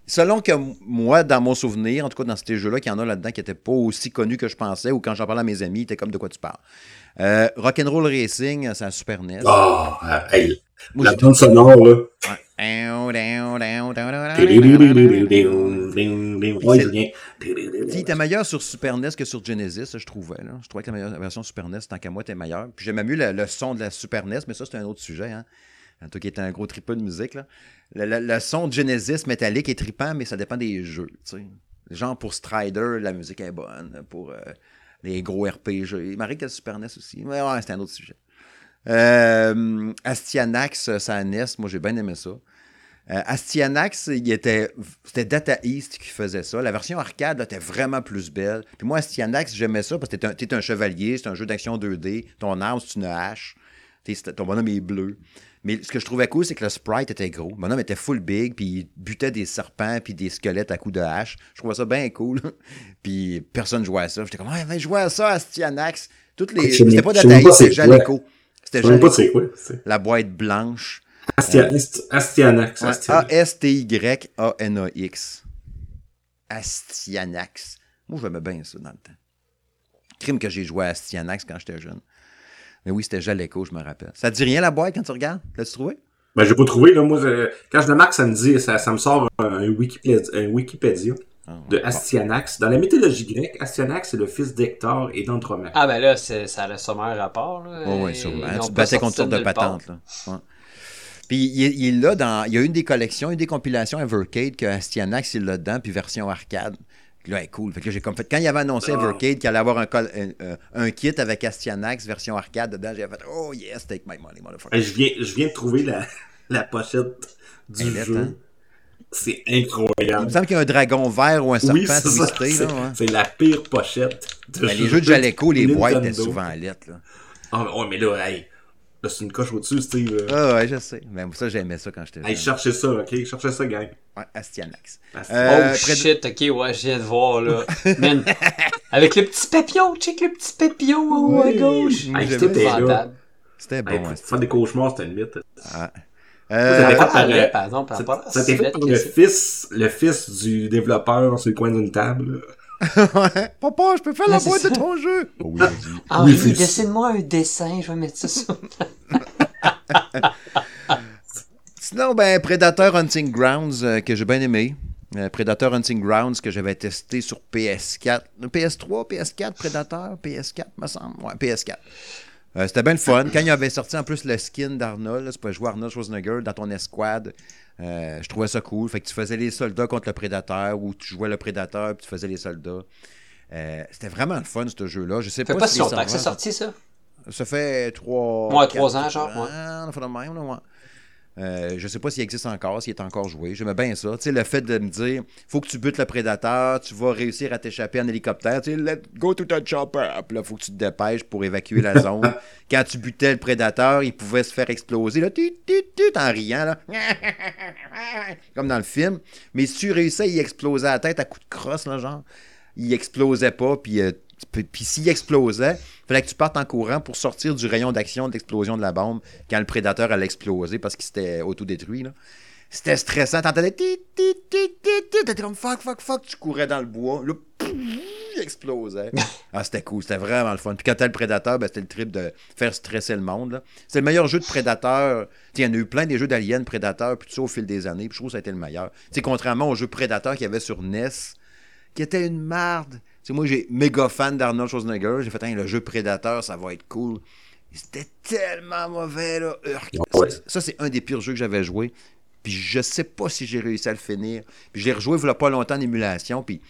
Selon que moi, dans mon souvenir, en tout cas dans ces jeux-là, qu'il y en a là-dedans qui n'étaient pas aussi connus que je pensais, ou quand j'en parlais à mes amis, t'es comme de quoi tu parles? Euh, Rock'n'Roll Racing, c'est la Super NES. Ah, euh, hey, Moi, la bande sonore, là. Ouais. Il était meilleur sur Super NES que sur Genesis, je trouvais. Je trouvais que la meilleure- la version Super NES, tant qu'à moi, était meilleure. Puis j'aimais mieux le, le son de la Super NES, mais ça, c'est un autre sujet. Hein. Toi qui étais un gros tripeux de musique. Là. Le, son de Genesis métallique est trippant, mais ça dépend des jeux. tu sais. Genre pour Strider, la musique est bonne. Pour euh, les gros RPG. Il m'arrive que le Super NES aussi? Mais ouais, c'est un autre sujet. Euh, Astyanax, ça NES, moi j'ai bien aimé ça. Euh, Astyanax, il était, c'était Data East qui faisait ça. La version arcade là, était vraiment plus belle. Puis moi, Astyanax, j'aimais ça parce que t'es un, t'es un chevalier, c'est un jeu d'action 2D. Ton arme, c'est une hache. T'es- ton bonhomme est bleu. Mais ce que je trouvais cool, c'est que le sprite était gros. Mon homme était full big, puis il butait des serpents puis des squelettes à coups de hache. Je trouvais ça bien cool. puis personne jouait à ça. J'étais comme, ouais, va jouer à ça à Styanax. Toutes les. C'était pas pas c'était c'est Jaleco. C'était Je sais même pas c'est quoi. La boîte blanche. Astianax. Ouais, Astianax. A-S-T-Y-A-N-A-X. Astyanax. Moi, je m'aimais bien ça dans le temps. Crime que j'ai joué à Astyanax quand j'étais jeune. Mais oui, c'était Jaleco, je me rappelle. Ça te dit rien la boîte quand tu regardes? L'as-tu trouvé? Ben, j'ai pas trouvé, là. Moi, je- quand je le marque, ça me dit, ça, ça me sort un, Wikipédia, un Wikipédia de bon. Astyanax. Dans la mythologie grecque, Astyanax, c'est le fils d'Hector et d'Andromaque. Ah ben là, ça a sûrement un rapport. Là. Oui, sûrement. Tu battais contre de. Là. Ouais. Puis il, est- il est là dans. Il y a une des collections, une des compilations Evercade que Astyanax il est là dedans, puis version arcade. Puis Là, elle est cool. Fait que j'ai comme fait. Quand il avait annoncé Ah. Evercade qu'il allait avoir un, col- un, euh, un kit avec Astyanax version arcade dedans, j'ai fait Oh yes, take my money, motherfucker. Hey, je, viens, je viens de trouver la, la pochette du Elle est, jeu. hein? C'est Il me incroyable. semble qu'il y a un dragon vert ou un serpent Oui, twisté. C'est Là, ouais. c'est la pire pochette de Ben, les jeux de Jaleco, les boîtes étaient souvent à lettres. Là. Ah, mais, ouais, mais là, hey, là, c'est une coche au-dessus, Steve. Ah ouais, je sais. Mais ça, j'aimais ça quand j'étais jeune. Hey, cherchez ça, ok? Cherchez ça, gang. Ouais, Astyanax. Asti- Euh, oh de- shit, ok, ouais, je viens de voir là. Man, avec le petit papillon, check le petit papillon en haut à gauche. Hey, c'était. C'était bon. pour Asti. faire des cauchemars, c'était une mythe. Ah. Ça Euh, fait Ça par, par exemple, fait par que le fils, le fils du développeur sur le coin d'une table. Ouais. Papa, je peux faire la boîte de ton jeu. Oh oui, vas-y. Henri, Oui, fils. dessine-moi un dessin, je vais mettre ça sur. Sinon, ben, Predator Hunting Grounds, euh, que j'ai bien aimé. Euh, Predator Hunting Grounds, que j'avais testé sur PS4. Euh, PS3, PS4, Predator, PS4, me semble. Ouais, PS4. Euh, C'était bien le fun. Quand il avait sorti en plus le skin d'Arnold, tu pouvais jouer Arnold Schwarzenegger dans ton escouade. euh, je trouvais ça cool. Fait que tu faisais les soldats contre le prédateur ou tu jouais le prédateur puis tu faisais les soldats. Euh, C'était vraiment le fun, ce jeu-là. Je sais fait pas, pas si longtemps que c'est sorti, ça? ça fait trois. Ouais, trois ans, genre, ouais. on fait même, là, ouais. Euh, je sais pas s'il existe encore, s'il est encore joué. J'aimais bien ça. Tu le fait de me dire, faut que tu butes le prédateur, tu vas réussir à t'échapper en hélicoptère. Tu sais, let go to the chopper. Puis là, faut que tu te dépêches pour évacuer la zone. Quand tu butais le prédateur, il pouvait se faire exploser, là, tut, tut, tut, en riant, là. Comme dans le film. Mais si tu réussissais à y exploser la tête à coups de crosse, là, genre, il explosait pas, puis euh, puis puis s'il explosait, il fallait que tu partes en courant pour sortir du rayon d'action de l'explosion de la bombe quand le prédateur allait exploser parce qu'il s'était autodétruit. là. C'était stressant. T'entendais tit, tit, tit, tit. T'étais comme fuck, fuck, fuck. Tu courais dans le bois. Là, il explosait. ah, c'était cool. C'était vraiment le fun. Puis quand t'as le prédateur, ben, c'était le trip de faire stresser le monde. C'est le meilleur jeu de prédateur. Il y en a eu plein des jeux d'aliens, prédateurs, puis tout ça au fil des années. Puis je trouve que ça a été le meilleur. Sais, contrairement au jeu prédateur qu'il y avait sur NES, qui était une marde. Sais, moi, j'ai méga fan d'Arnold Schwarzenegger. J'ai fait, Hein, le jeu Prédateur, ça va être cool. C'était tellement mauvais, là. Ouais. Ça, ça, c'est un des pires jeux que j'avais joué. Puis je sais pas si j'ai réussi à le finir. Puis je l'ai rejoué il y a pas longtemps en émulation. Puis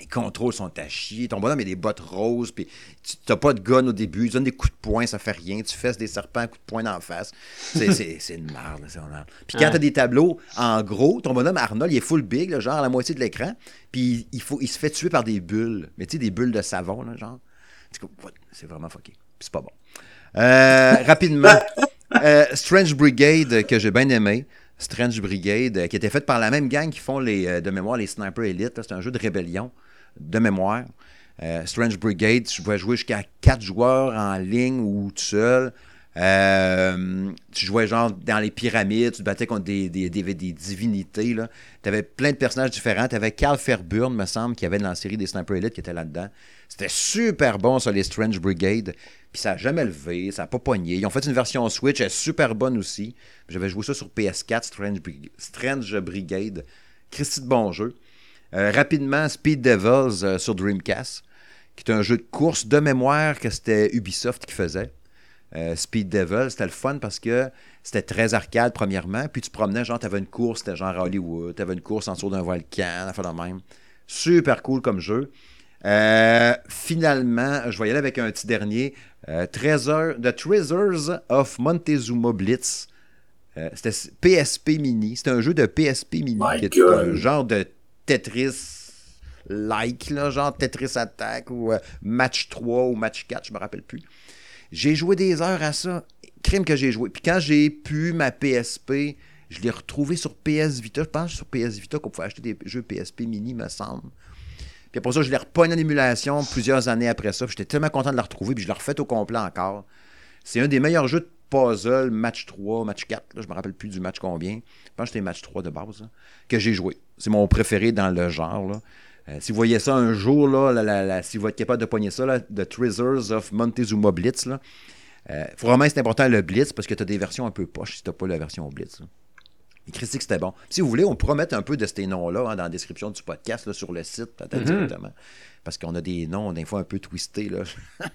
les contrôles sont à chier. Ton bonhomme a des bottes roses. Puis tu n'as pas de gun au début. Tu donnes des coups de poing, ça fait rien. Tu fesses des serpents coups de poing d'en face. C'est, une merde. C'est une merde. Puis quand Ouais. tu as des tableaux, en gros, ton bonhomme Arnold, il est full big, là, genre à la moitié de l'écran. Puis il, faut, il se fait tuer par des bulles. Mais tu sais, des bulles de savon, là, genre. C'est vraiment fucké. Puis c'est pas bon. Euh, rapidement, euh, Strange Brigade, que j'ai bien aimé. Strange Brigade, qui était faite par la même gang qui font les, euh, de mémoire les Sniper Elite. C'est un jeu de rébellion de mémoire. Euh, Strange Brigade, tu pouvais jouer jusqu'à 4 joueurs en ligne ou tout seul. Euh, tu jouais genre dans les pyramides, tu te battais contre des, des, divinités. Tu avais plein de personnages différents. Tu avais Carl Fairburn, me semble, qui avait dans la série des Sniper Elite qui était là-dedans. C'était super bon sur les Strange Brigade. Puis ça n'a jamais levé, ça n'a pas pogné. Ils ont fait une version Switch, elle est super bonne aussi. J'avais joué ça sur PS4, Strange, Brig- Strange Brigade. Christy de bon jeu. Euh, rapidement, Speed Devils euh, sur Dreamcast, qui est un jeu de course de mémoire que c'était Ubisoft qui faisait. Euh, Speed Devil, c'était le fun parce que c'était très arcade, premièrement. Puis tu promenais, genre, t'avais une course, c'était genre à Hollywood, t'avais une course en dessous d'un volcan, enfin de même. Super cool comme jeu. Euh, finalement, je vais y aller avec un petit dernier. Euh, Treasure, The Treasures of Montezuma Blitz. C'était PSP Mini. C'était un jeu de PSP Mini. My qui est un genre de Tetris-like, là, genre Tetris Attack ou euh, Match 3 ou Match 4, je me rappelle plus. J'ai joué des heures à ça. crime que j'ai joué. Puis quand j'ai pu ma PSP, je l'ai retrouvé sur PS Vita. Je pense sur PS Vita qu'on pouvait acheter des jeux PSP mini, me semble. Puis après ça, je l'ai repogné en émulation plusieurs années après ça. J'étais tellement content de la retrouver, puis je l'ai refait au complet encore. C'est un des meilleurs jeux de puzzle, match 3, match 4, là, je me rappelle plus du match combien. Je pense que c'était match 3 de base, là, que j'ai joué. C'est mon préféré dans le genre. Là. Euh, si vous voyez ça un jour, là, la- la- la- si vous êtes capable de pogner ça, là, The Treasures of Montezuma Blitz, là, euh, faut vraiment c'est important le Blitz parce que tu as des versions un peu poches si tu pas la version Blitz. là. Les critiques, c'était bon. Si vous voulez, on pourra mettre un peu de ces noms-là hein, dans la description du podcast là, sur le site, peut-être directement. Parce qu'on a des noms, des fois, un peu twistés. Là.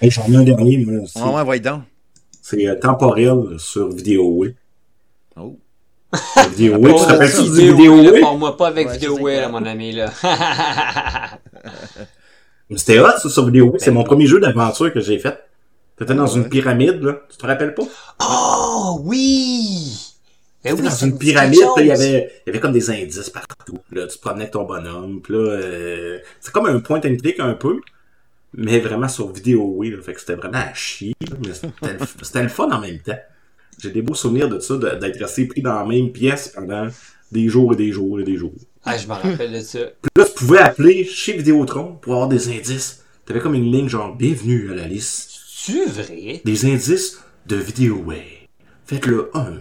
Hey, J'en ai un dernier, moi aussi. Ouais, ouais, donc. C'est euh, temporel sur VideoWay. Oh. VideoWay, tu te Oh, rappelles-tu du vidéo, VideoWay? là, Parle-moi pas avec Ouais, vidéo, ça, c'est là, mon ami, là. C'était hot, ça, sur VideoWay. C'est Ben mon oui. premier jeu d'aventure que j'ai fait. T'étais dans Ah une pyramide, là. Tu te rappelles pas? oh, oui! Ben oui, dans une pyramide, il y avait, il y avait comme des indices partout. Là, tu te promenais avec ton bonhomme, puis là, euh, c'est comme un point and click un peu, mais vraiment sur VideoWay, là. Fait que c'était vraiment à chier, là, mais c'était le, le fun en même temps. J'ai des beaux souvenirs de ça, de- d'être resté pris dans la même pièce pendant des jours et des jours et des jours. Ah, je me rappelle de ça. Puis là, tu pouvais appeler chez Vidéotron pour avoir des indices. T'avais comme une ligne genre bienvenue à la liste. C'est vrai? Des indices de VideoWay. Faites-le 1.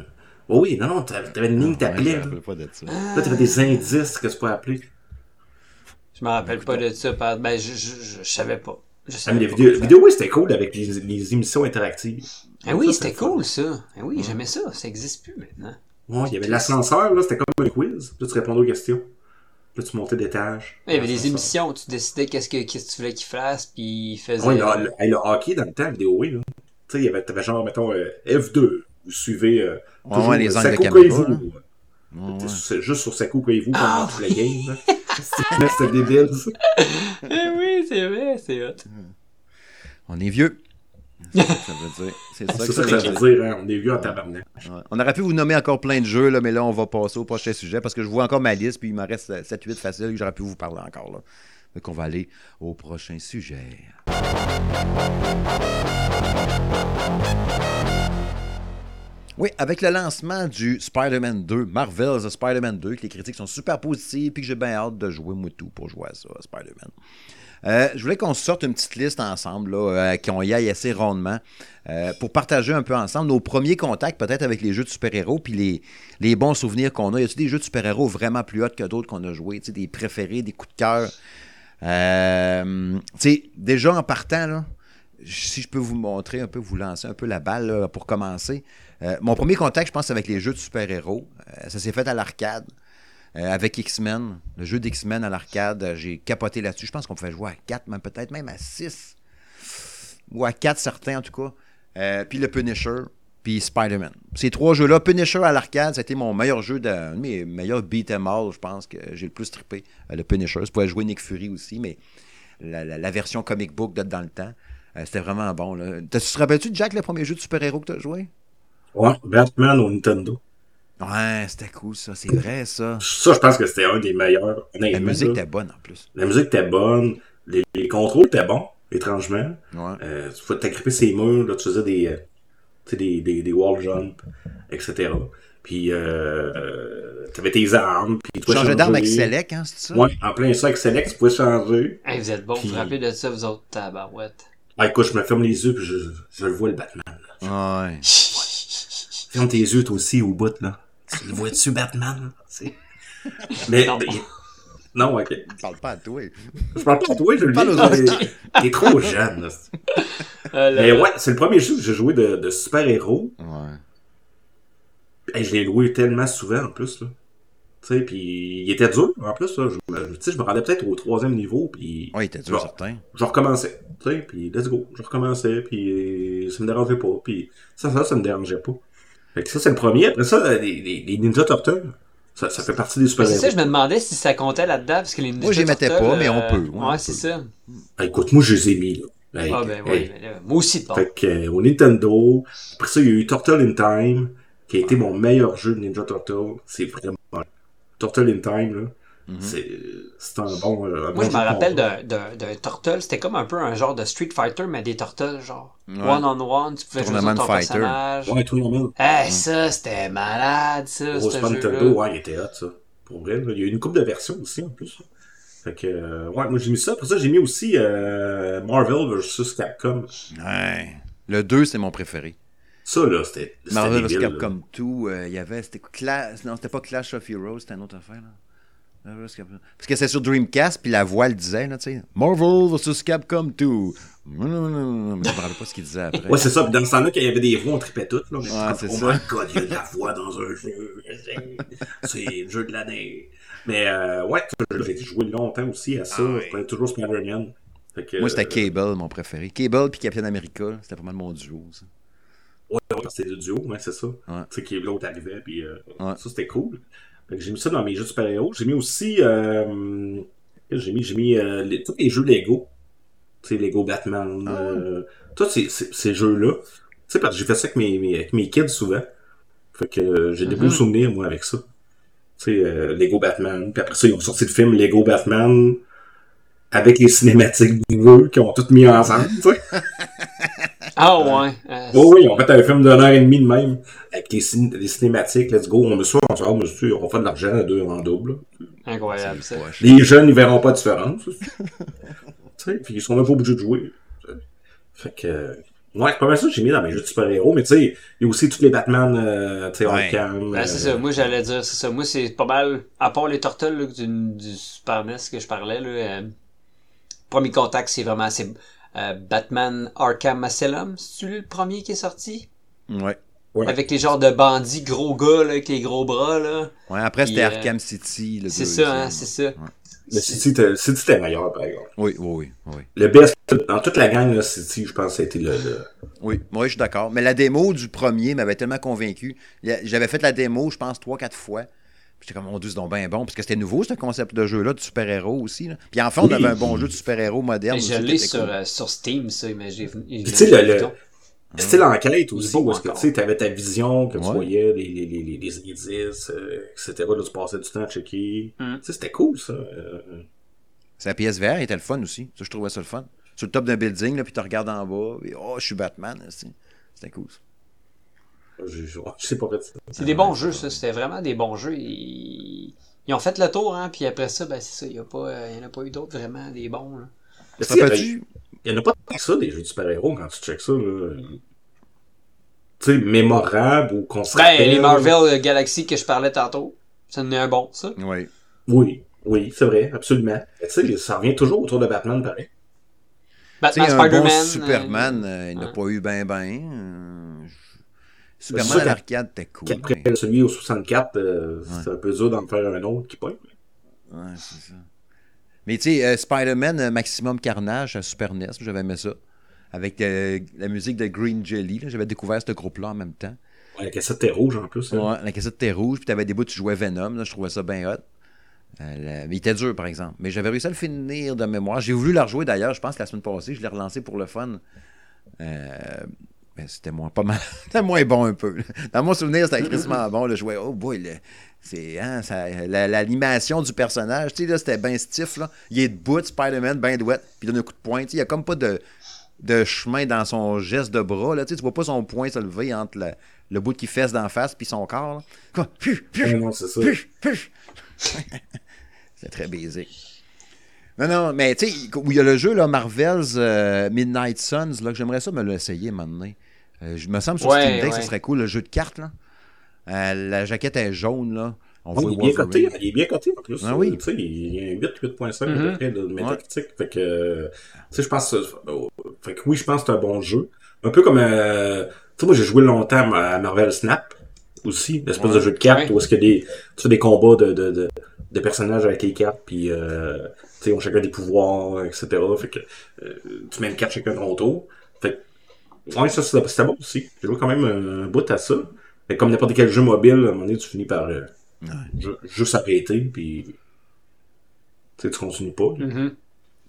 Oh oui, non, non, t'avais une ligne Ouais, je t'appelais. me là. rappelle pas de ça. Là, t'avais des indices que tu pouvais appeler. Je me rappelle pas de ça. Ben, je, je, je, je savais pas. Je Ah, mais vidéo, oui, c'était cool avec les, les émissions interactives. Ah oui, c'était cool, ça. Ah oui, j'aimais ça. Ça existe plus maintenant. Ouais, il y avait l'ascenseur, là, c'était comme un quiz. Là, tu répondais aux questions. Là, tu montais d'étage. Il y avait des émissions où tu décidais qu'est-ce que, qu'est-ce que tu voulais qu'il fasse, puis il faisait... Ouais, le, le- le hockey dans le temps, vidéo, oui, là. Tu sais, il y avait, t'avais genre, mettons, euh, F2. Vous suivez, euh, Ouais, toujours, ouais, les euh, angles de caméra, là. Ouais, juste sur Saku pendant Ah, toute la game, c'était débile, ça. Eh oui, c'est vrai, c'est hot. On est vieux. C'est ça que ça veut dire. C'est ça C'est que ça que ça ça veut veut dire. dire, hein. On est vieux en tabarnak. Ouais. On aurait pu vous nommer encore plein de jeux, là, mais là, on va passer au prochain sujet parce que je vois encore ma liste, puis il m'en reste 7-8 faciles que j'aurais pu vous parler encore. Là. Donc, on va aller au prochain sujet. Oui, avec le lancement du Spider-Man 2, Marvel's Spider-Man 2, que les critiques sont super positives, puis que j'ai bien hâte de jouer moi tout pour jouer à ça, Spider-Man. Euh, je voulais qu'on sorte une petite liste ensemble, là, euh, qu'on y aille assez rondement, euh, pour partager un peu ensemble nos premiers contacts peut-être avec les jeux de super-héros, puis les, bons souvenirs qu'on a. Y a-t-il des jeux de super-héros vraiment plus hot que d'autres qu'on a joués, des préférés, des coups de cœur? Euh, déjà en partant, si je peux vous montrer un peu, vous lancer un peu la balle pour commencer. Euh, mon premier contact, je pense, avec les jeux de super-héros. Euh, ça s'est fait à l'arcade. euh, avec X-Men, le jeu d'X-Men à l'arcade, j'ai capoté là-dessus. Je pense qu'on pouvait jouer à 4, même peut-être même à 6. Ou à 4 certains en tout cas. Puis le Punisher, puis Spider-Man. Ces trois jeux-là, Punisher à l'arcade, été mon meilleur jeu, de, un de mes meilleurs beat 'em all, je pense, que j'ai le plus trippé. le Punisher. Je pouvais jouer Nick Fury aussi, mais la, version comic book de dans le temps, c'était vraiment bon. Là. Te rappelles-tu, Jack, le premier jeu de super-héros que tu as joué? Ouais, Batman au Nintendo. Ouais, c'était cool ça, c'est vrai ça. Ça, je pense que c'était un des meilleurs, La musique là. était bonne en plus. La musique était bonne, les, les contrôles étaient bons, étrangement. Ouais. Euh, tu pouvais t'agripper ses murs, là, tu faisais des, euh, tu sais, des, des, des wall jumps, etc. Puis, euh, euh, t'avais tes armes, puis tu changeais d'arme avec. Select, hein, c'est ça? Ouais, en plein ça avec Select, tu pouvais changer. Hey, vous êtes bons, vous Puis- vous rappelez de ça, vous autres, tabarouette. Ah, écoute, je me ferme les yeux, puis je, je le vois, le Batman. là. Ouais. Ferme tes yeux, toi aussi, au bout, là. Tu le vois-tu, Batman? Mais, Non. ok. Parle pas à toi. Je parle pas à toi, je le dis. T'es- trop jeune, là. Là Mais ouais, c'est le premier jeu que j'ai joué de, de super-héros. Ouais. Hey, je l'ai loué tellement souvent en plus. Là. Tu sais, puis il était dur en plus. Là. Je, me- tu sais, je me rendais peut-être au troisième niveau, puis Ouais, il était dur, certain. je recommençais. Tu sais, puis let's go. Je recommençais, puis euh, ça me dérangeait pas. Puis ça, ça, ça me dérangeait pas. Fait que ça, c'est le premier. Après ça, euh, les, les, les Ninja Turtles, ça, ça fait partie des Mais c'est ça, je me demandais si ça comptait là-dedans, parce que les Moi, je les Ninja mettais pas, mais on euh, peut, ouais, Ouais, c'est ça. Ah, écoute, moi, je les ai mis. Là. Ah ben hey. mais là, moi aussi de. Fait que, euh, au Nintendo, après ça, il y a eu Turtle in Time, qui a été mon meilleur jeu de Ninja Turtle. C'est vraiment. Turtle in Time, là. Mhm. C'est c'est un bon. un bon Moi, je me rappelle d'un turtle. C'était comme un peu un genre de Street Fighter, mais des turtles, genre Ouais. one-on-one. tu pouvais jouer Tournament sur ton de fighter. personnage. Ouais, tout le monde. Eh, ça, c'était malade, ça, Rose ce Pan jeu-là. Turtle, ouais, il était hot, ça. Pour vrai, il y a eu une couple de versions aussi, en plus. Fait que, euh, ouais, moi j'ai mis ça. Pour ça, j'ai mis aussi euh, Marvel vs Capcom. Ouais. Le 2, c'est mon préféré. Ça, là, c'était. Marvel vs. Capcom 2, euh, il y avait. C'était Cla- Non, c'était pas Clash of Heroes, c'était une autre affaire. Là. Parce que c'est sur Dreamcast, puis la voix le disait, là, tu sais. Marvel vs. Capcom 2. Mais je me rappelle pas ce qu'il disait après. Ouais, c'est ça. Puis dans ce temps-là, quand il y avait des voix, on tripait toutes. Là. Ouais, comme, c'est ça. god, il y a de la voix dans un jeu. C'est le jeu de l'année. Mais euh, ouais, j'ai joué longtemps aussi à ça. Ah ouais. Je prenais toujours Spider-Man. Que, Moi, c'était euh, Cable, mon préféré. Cable puis Captain America, c'était pas mal mon duo, ça. Ouais, ouais, c'était le duo, ouais, c'est ça. Ouais. Tu sais, qui l'autre arrivait, puis euh, ça, c'était cool. J'ai mis ça dans mes jeux de super-héros. J'ai mis aussi, euh, j'ai mis, j'ai mis euh, les- tous les jeux Lego. Tu sais, Lego Batman, Ah euh, tous ces, ces, ces jeux-là. Tu sais, parce que j'ai fait ça avec mes, mes, avec mes kids souvent. Fait que euh, j'ai des Mhm. beaux souvenirs, moi, avec ça. Tu sais, euh, Lego Batman. Puis après ça, ils ont sorti le film Lego Batman avec les cinématiques nouveaux qu'ils ont toutes mis ensemble, tu sais. Ah ouais. euh, Oui, oui, on fait un film d'une heure et demie de même, avec des, cin- des cinématiques, let's go, on met ça ensemble, monsieur, on fait de l'argent à deux en double. incroyable, ça. Les jeunes, ils verront pas de différence. tu sais, puis ils sont même pas obligés de jouer. Fait que, euh, ouais, c'est pas mal ça que j'ai mis dans mes jeux de super-héros, mais tu sais, il y a aussi tous les Batman, euh, tu sais, Ouais. Arkham. Ben, c'est euh, ça, moi j'allais dire, c'est ça. Moi c'est pas mal, à part les turtles là, du, du Super NES que je parlais, là, euh, premier contact c'est vraiment c'est euh, Batman Arkham Asylum, c'est le premier qui est sorti? Ouais. Ouais. Avec les genres de bandits gros gars là, avec les gros bras là. Ouais, après, c'était euh, Arkham City. le C'est ça, hein, c'est ça. Le City, était- City était meilleur, par exemple. Oui, oui, oui. Le best, dans toute la gang, là, City, je pense, été le, le- Oui, moi je suis d'accord. Mais la démo du premier m'avait tellement convaincu. J'avais fait la démo, je pense, trois, quatre fois. J'étais comme, mon Dieu, c'est donc bien bon. Parce que c'était nouveau, ce concept de jeu-là, de super-héros aussi. là. Puis enfin, on Oui. avait un bon jeu de super-héros moderne. Et je l'ai sur, cool. euh, sur Steam, ça, mais j'ai Puis tu sais, le, le style enquête aussi, où tu sais, avais ta vision, que tu voyais les, les, les, les, les indices, euh, etc. Là, tu passais du temps à checker. Mm. Tu sais, c'était cool, ça. Euh, Sa PSVR était le fun aussi. Ça, je trouvais ça le fun. Sur le top d'un building, là, puis tu regardes en bas. Et, oh, je suis Batman. C'était cool. ça. Je, sais pas fait ça. C'est des bons jeux, ça. C'était vraiment des bons jeux. Ils, ils ont fait le tour, hein, puis après ça, ben c'est ça. Il n'y en a pas eu d'autres vraiment des bons. Là. Il y en a pas tant que ça, des jeux de super-héros, quand tu checkes ça, là. Tu sais, mémorables ou qu'on Ben, les Marvel Galaxy que je parlais tantôt, ça en est un bon, ça. Oui. Oui, oui, c'est vrai, absolument. Mais Tu sais, ça revient toujours autour de Batman, pareil. Batman, bon Spider-Man. Superman, euh, euh, il n'a ouais. pas eu ben ben. Mais Superman à l'arcade, c'était cool. Qu'après mais- celui au 64, euh, c'est un peu dur d'en faire un autre qui pointe. Ouais, c'est ça. Mais tu sais, euh, Spider-Man euh, Maximum Carnage à Super NES, j'avais aimé ça. Avec euh, la musique de Green Jelly. J'avais découvert ce groupe-là en même temps. Ouais, la cassette était rouge en plus. hein. Ouais, la cassette était rouge, puis t'avais des bouts, tu jouais Venom. Là, je trouvais ça bien hot. Euh, Mais il était dur, par exemple. Mais j'avais réussi à le finir de mémoire. J'ai voulu la rejouer d'ailleurs, je pense que la semaine passée, je l'ai relancé pour le fun. Mais c'était moins pas mal. C'était moins bon un peu. Dans mon souvenir, c'était extrêmement bon. Là, je jouais, oh boy, le- c'est hein, l'animation du personnage, tu sais, là, c'était bien stiff. Là. Il est debout, Spider-Man, bien douette, puis il donne un coup de poing. tu sais, Il n'y a comme pas de, de chemin dans son geste de bras. Là, tu sais, tu vois pas son poing se lever entre la- le bout qui fesse d'en face puis son corps. Quoi? Non, c'est ça. C'est très basique. Non, non, mais tu sais, où il y a le jeu, là, Marvel's euh, Midnight Suns, là, que j'aimerais ça me l'essayer maintenant. Euh, je me semble sur Ouais, Steam Deck, ouais. ça serait cool, le jeu de cartes, là. Euh, la jaquette est jaune, là. On Ouais, voit il est bien coté, il est bien coté en plus. Ah oui. Il y a un 8, 8.5 à Mhm. peu près de métacritique. Fait que, tu sais, je pense, fait que oui, je pense que c'est un bon jeu. Un peu comme, euh, tu sais, moi j'ai joué longtemps à Marvel Snap aussi, l'espèce Ouais. de jeu de cartes Ouais. où est-ce qu'il y a des, tu des combats de, de, de, de personnages avec les cartes, puis euh, tu sais, on a chacun des pouvoirs, etc. Fait que euh, tu mets une carte chacun de ton tour. Fait que, ouais, ça c'est- c'était bon aussi. J'ai joué quand même un, bout à ça. Mais comme n'importe quel jeu mobile, à un moment donné, tu finis par euh, ju- juste arrêter, puis tu sais, tu continues pas. Mhm. Tu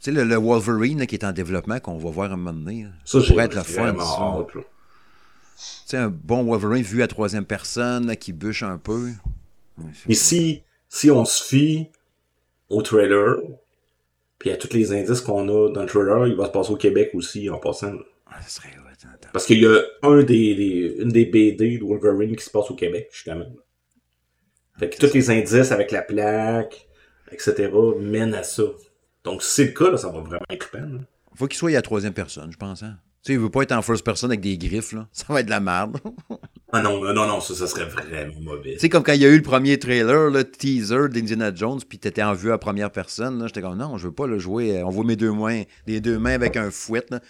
sais, le, le Wolverine là, qui est en développement, qu'on va voir un moment donné. là. Ça, Ça pourrait être le fun. Tu sais, un bon Wolverine vu à troisième personne, là, qui bûche un peu. Mais si, si on se fie au trailer, puis à tous les indices qu'on a dans le trailer, il va se passer au Québec aussi en passant. Ah, ça serait. Parce qu'il y a un des, des- une des BD de Wolverine qui se passe au Québec, justement. Fait que tous les indices avec la plaque, etc., mènent à ça. Donc, si c'est le cas, là, ça va vraiment être trippant, là. Faut qu'il soit à la troisième personne, je pense. Hein? Tu sais, il veut pas être en first person avec des griffes, là. Ça va être de la merde. Ah non, non, non, non, ça, ça serait vraiment mauvais. Tu sais, comme quand il y a eu le premier trailer, le teaser d'Indiana Jones, puis t'étais en vue à première personne, là, j'étais comme, non, je veux pas le jouer. euh, On voit mes deux mains, les deux mains avec un fouet, là.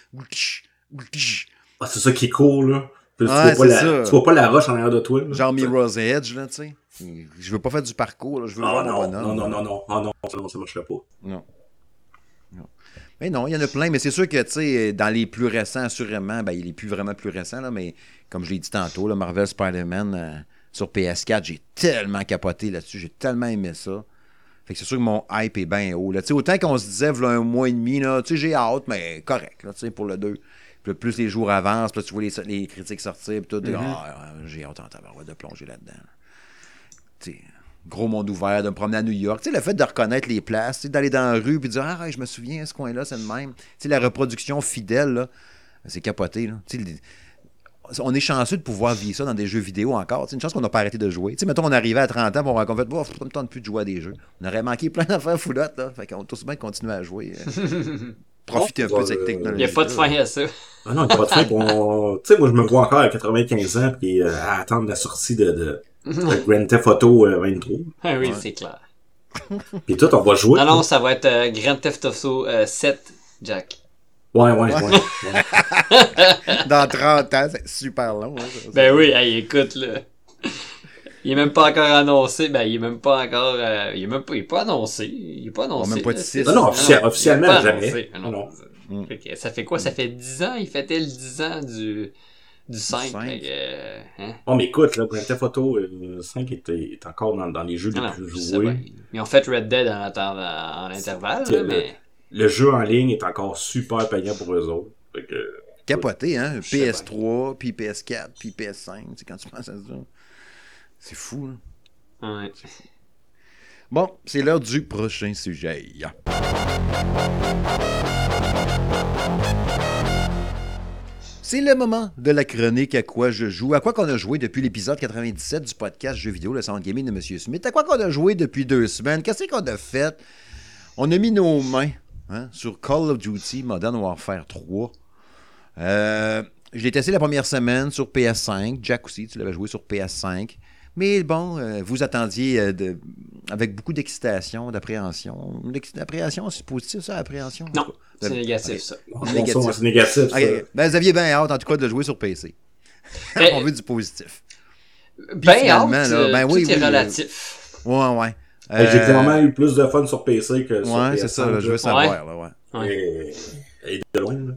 Ah, c'est ça qui est cool, là. Puis Ouais, tu, vois la, tu vois pas la roche en arrière de toi. là. Genre Mirror's Edge, là, tu sais. Je veux pas faire du parcours, là. Je veux Ah voir mon non, bonhomme. non, non, non, non, ah non, ça, non, ça marcherait pas. Non. Non. Mais non, il y en a plein, mais c'est sûr que, tu sais, dans les plus récents, assurément, ben, il est plus vraiment plus récent, là, mais comme je l'ai dit tantôt, là, Marvel Spider-Man euh, sur PS4, j'ai tellement capoté là-dessus, j'ai tellement aimé ça. Fait que c'est sûr que mon hype est bien haut. Là. Tu sais, Autant qu'on se disait, voilà un mois et demi, là, tu sais, j'ai hâte, mais correct, là, tu sais, pour le 2. Puis plus les jours avancent, puis là, tu vois les, les critiques sortir, puis tout, t'es, Ah, j'ai hâte en de plonger là-dedans. Tu gros monde ouvert, de me promener à New York. Tu sais, le fait de reconnaître les places, d'aller dans la rue puis de dire Ah, je me souviens, ce coin-là, c'est le même. Tu sais, la reproduction fidèle, là, c'est capoté. Là. Tu sais, les- on est chanceux de pouvoir vivre ça dans des jeux vidéo encore. C'est une chance qu'on n'a pas arrêté de jouer. Tu sais, mettons, on arrivait à 30 ans, puis on raconte, bon, ça me tente plus de jouer à des jeux. On aurait manqué plein d'affaires foulottes, là. Fait qu'on tous bien continuer à jouer. euh, profiter un peu de cette Euh, technologie. Il n'y a pas de fin à ça. Ah non, il n'y a pas de fin pour... on- Tu sais, moi, je me vois encore à 95 ans, puis euh, à attendre la sortie de, de, de Grand Theft Auto euh, 23. Ah oui, Ouais. c'est clair. Puis tout, on va jouer. Non, non, ça va être euh, Grand Theft Auto euh, 7, Jack. Ouais, ouais, ouais. ouais. Dans 30 ans, c'est super long. hein, ça. Ben oui, hey, écoute, là. Il est même pas encore annoncé. Ben, il est même pas encore. euh, il est même pas, il est pas annoncé. Il est pas annoncé. même pas de là, six. c'est- Non, non, officiellement, pas jamais. annoncé. Ah non. Non. Mm. Ça fait quoi? Ça fait 10 ans? Il fêtait le 10 ans du, du 5. cinq. fait que, euh, hein? Bon, mais écoute, là, Grand Theft Auto euh, 5 est, est encore dans, dans les jeux les Ah plus joués. Ils ont fait Red Dead en, intervalle, C'est là, mais. Le jeu en ligne est encore super payant pour eux autres. Fait que, Capoté, hein? Je sais PS3, puis PS4, puis PS5. Tu sais, quand tu penses à ça. C'est fou, hein? Ouais. Bon, c'est l'heure du prochain sujet. C'est le moment de la chronique à quoi je joue. À quoi qu'on a joué depuis l'épisode 97 du podcast Jeux vidéo, le Sound Gaming de M. Smith. À quoi qu'on a joué depuis deux semaines? Qu'est-ce qu'on a fait? On a mis nos mains hein, sur Call of Duty Modern Warfare 3. Euh, je l'ai testé la première semaine sur PS5. Jack aussi, tu l'avais joué sur PS5. Mais bon, euh, vous attendiez euh, de- avec beaucoup d'excitation, d'appréhension. L'appréhension, c'est positif, ça, l'appréhension? Non, c'est Euh, négatif, ça. Négatif. c'est négatif. ça. Ok, Ben, vous aviez bien hâte, en tout cas, de jouer sur PC. Mais- On veut du positif. Ben hâte, là, euh, ben tout oui, est oui, relatif. Ouais, J'ai Euh, clairement eu plus de fun sur PC que sur Ouais, PS5. c'est ça, là, je veux là. savoir. Là, ouais. Ouais. Et, et de loin, là.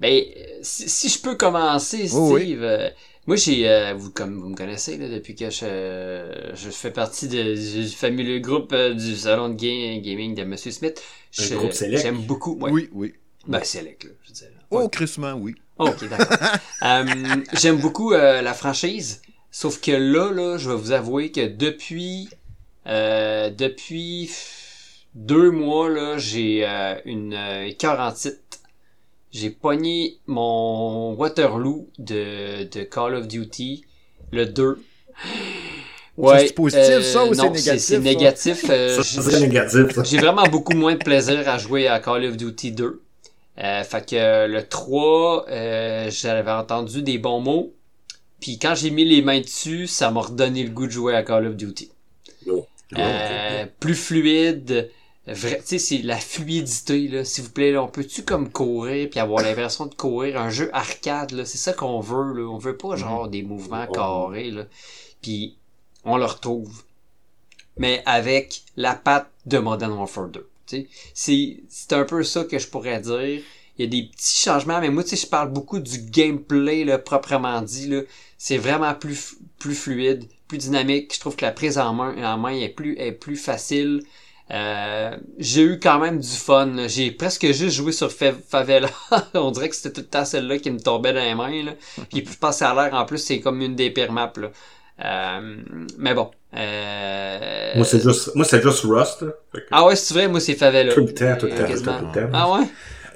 Ben, euh, si, si je peux commencer, Steve, Oui, oui. Euh, moi j'ai, euh, vous comme vous me connaissez là, depuis que je, je fais partie de- du fameux groupe euh, du salon de ga- gaming de Monsieur Smith. Un Je- groupe select. J'aime beaucoup. ouais. Oui, oui. Ben select là, je. Ouais. Oh, crissement, oui. Ok, d'accord. Euh, J'aime beaucoup euh, la franchise, sauf que là, là, je vais vous avouer que depuis euh, depuis deux mois, là, j'ai euh, une euh, 40 J'ai pogné mon Waterloo de, de Call of Duty, le 2. C'est positif, ça, ou c'est non, négatif, C'est négatif. euh, j'ai- c'est négatif. ça. j'ai vraiment beaucoup moins de plaisir à jouer à Call of Duty 2. Euh, fait que euh, le 3, euh, j'avais entendu des bons mots. Puis quand j'ai mis les mains dessus, ça m'a redonné le goût de jouer à Call of Duty. Oh. Euh, plus fluide. Vrai, tu sais, c'est la fluidité, là. S'il vous plaît, là, on peut-tu comme courir puis avoir l'impression de courir un jeu arcade, là? C'est ça qu'on veut, là. On veut pas genre des mouvements Mhm. carrés, là. Puis on le retrouve. Mais avec la patte de Modern Warfare 2. tu sais. C'est, c'est un peu ça que je pourrais dire. Il y a des petits changements, mais moi, tu sais, je parle beaucoup du gameplay, là, proprement dit, là. C'est vraiment plus, plus fluide, plus dynamique. Je trouve que la prise en main, en main est plus, est plus facile. Euh, j'ai eu quand même du fun. J'ai presque juste joué sur Fa- Favela. On dirait que c'était tout le temps celle-là qui me tombait dans les mains. Là. Puis je pense a l'air en plus c'est comme une des pires maps. Là. Euh, mais bon, Euh... Moi, c'est juste, moi, c'est juste Rust. que Ah ouais, c'est vrai, moi c'est Favela. Tout le temps, tout le temps, tout le temps. Ah ouais?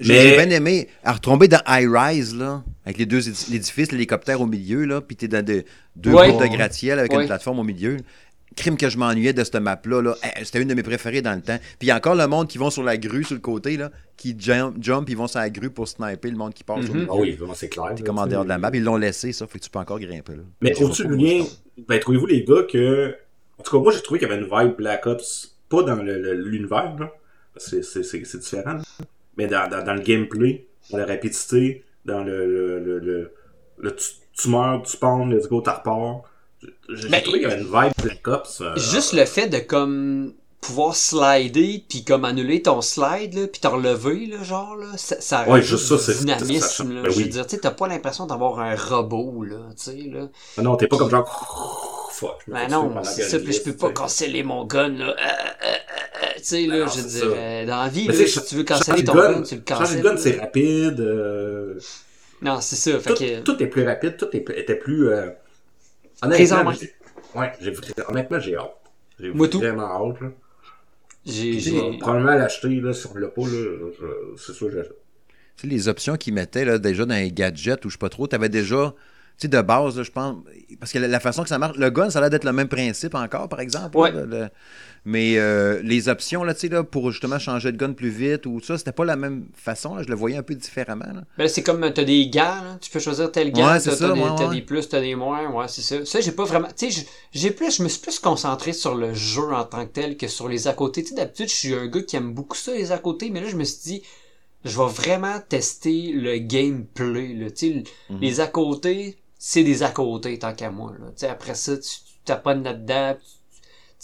J'ai Mais- j'ai bien aimé à retomber dans High Rise, là, avec les deux édi- l'édifice, l'hélicoptère au milieu, là, puis t'es dans de- deux Ouais. groupes de gratte-ciel avec Ouais. une plateforme au milieu. Crime que je m'ennuyais de cette map-là. Là. Eh, C'était une de mes préférées dans le temps. Puis il y a encore le monde qui vont sur la grue sur le côté, là, qui jump, jump ils vont sur la grue pour sniper le monde qui passe milieu. Ah oui, c'est clair. T'es commandeur de la map. Ils l'ont laissé, ça. Fait que tu peux encore grimper. Là. Mais du pourquoi. lien, ben, trouvez-vous les gars que. En tout cas, moi, j'ai trouvé qu'il y avait une vibe Black Ops, pas dans le- le- l'univers, là. c'est- différent, là. mais dans, dans, dans le gameplay, dans la rapidité, dans le. le, le, le, le tu, tu meurs, tu spawn, let's go, t'as repars. J'ai Ben, trouvé qu'il y avait une vibe Black Ops. euh, Juste le fait de comme pouvoir slider puis comme annuler ton slide là puis t'en relever là genre là ça, ça Ouais, juste ça, c'est- dynamisme ça- là ben je veux dire tu t'as pas l'impression d'avoir un robot là tu sais là Ah non, t'es pas comme genre. Fuck. ben non c'est ça je puis je peux pas canceller mon gun là Euh, euh, euh, euh, tu sais Ben là non, je veux dire euh, dans la vie là, tu si tu veux canceller ton gun, gun tu le cancelles de gun, c'est rapide. non c'est ça fait tout, que tout est plus rapide, tout est, était plus. Euh... Honnêtement, j'ai- ouais, j'ai, honnêtement, j'ai hâte. J'ai Moi tout. vraiment hâte. Là. j'ai J'ai j'ai probablement l'acheter, là, si on l'a pas, là, c'est sûr que j'achète. Tu sais, les options qu'ils mettaient là, déjà dans les gadgets ou je sais pas trop, tu avais déjà, tu sais, de base, là, je pense, parce que la, la façon que ça marche, le gun, ça a l'air d'être le même principe encore, par exemple. Ouais. là, le- mais euh, les options, là, là, pour justement changer de gun plus vite ou ça, c'était pas la même façon. là, je le voyais un peu différemment. là. Ben là, c'est comme, t'as des là. tu peux choisir tel Ouais, t'as t'as des, ouais, t'as ouais. des plus, t'as des moins, ouais, c'est ça. Ça, j'ai pas vraiment, tu sais, j'ai- plus, je me suis plus concentré sur le jeu en tant que tel que sur les à côté. Tu sais, d'habitude, je suis un gars qui aime beaucoup ça, les à côté, mais là, je me suis dit, je vais vraiment tester le gameplay, là, Mhm. les à côté, c'est des à côté, tant qu'à moi, là. Tu sais, après ça, tu t'apponnes là-dedans,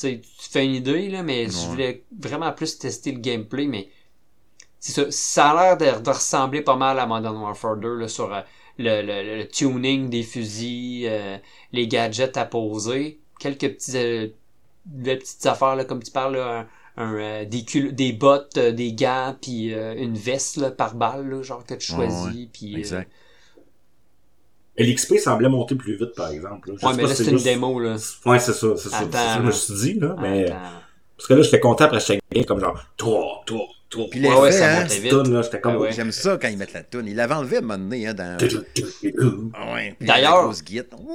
sais, tu fais une idée, là, mais je voulais vraiment plus tester le gameplay, mais c'est ça. Ça a l'air de, de ressembler pas mal à Modern Warfare 2 là, sur euh, le, le- le tuning des fusils, euh, les gadgets à poser, quelques petits, euh, des petites affaires là, comme tu parles, là, un, un, euh, des, cul- des bottes, des gants, puis une veste là, par balle, là, genre que tu choisis. puis, l'XP semblait monter plus vite, par exemple. là. Je ouais, sais mais pas là si c'est une juste- démo là. Ouais, c'est ça, c'est ça. C'est ça je me suis dit, là. Mais... Attends. Parce que là, j'étais content après chaque game, comme genre, toi, toi, toi. Puis Ouais, l'effet, ouais, ça hein, montait vite. Toune, là, j'étais comme. Ah ouais. J'aime ça quand ils mettent la toune. Ils l'avaient enlevé à un moment donné, hein, dans. Ah ouais, D'ailleurs.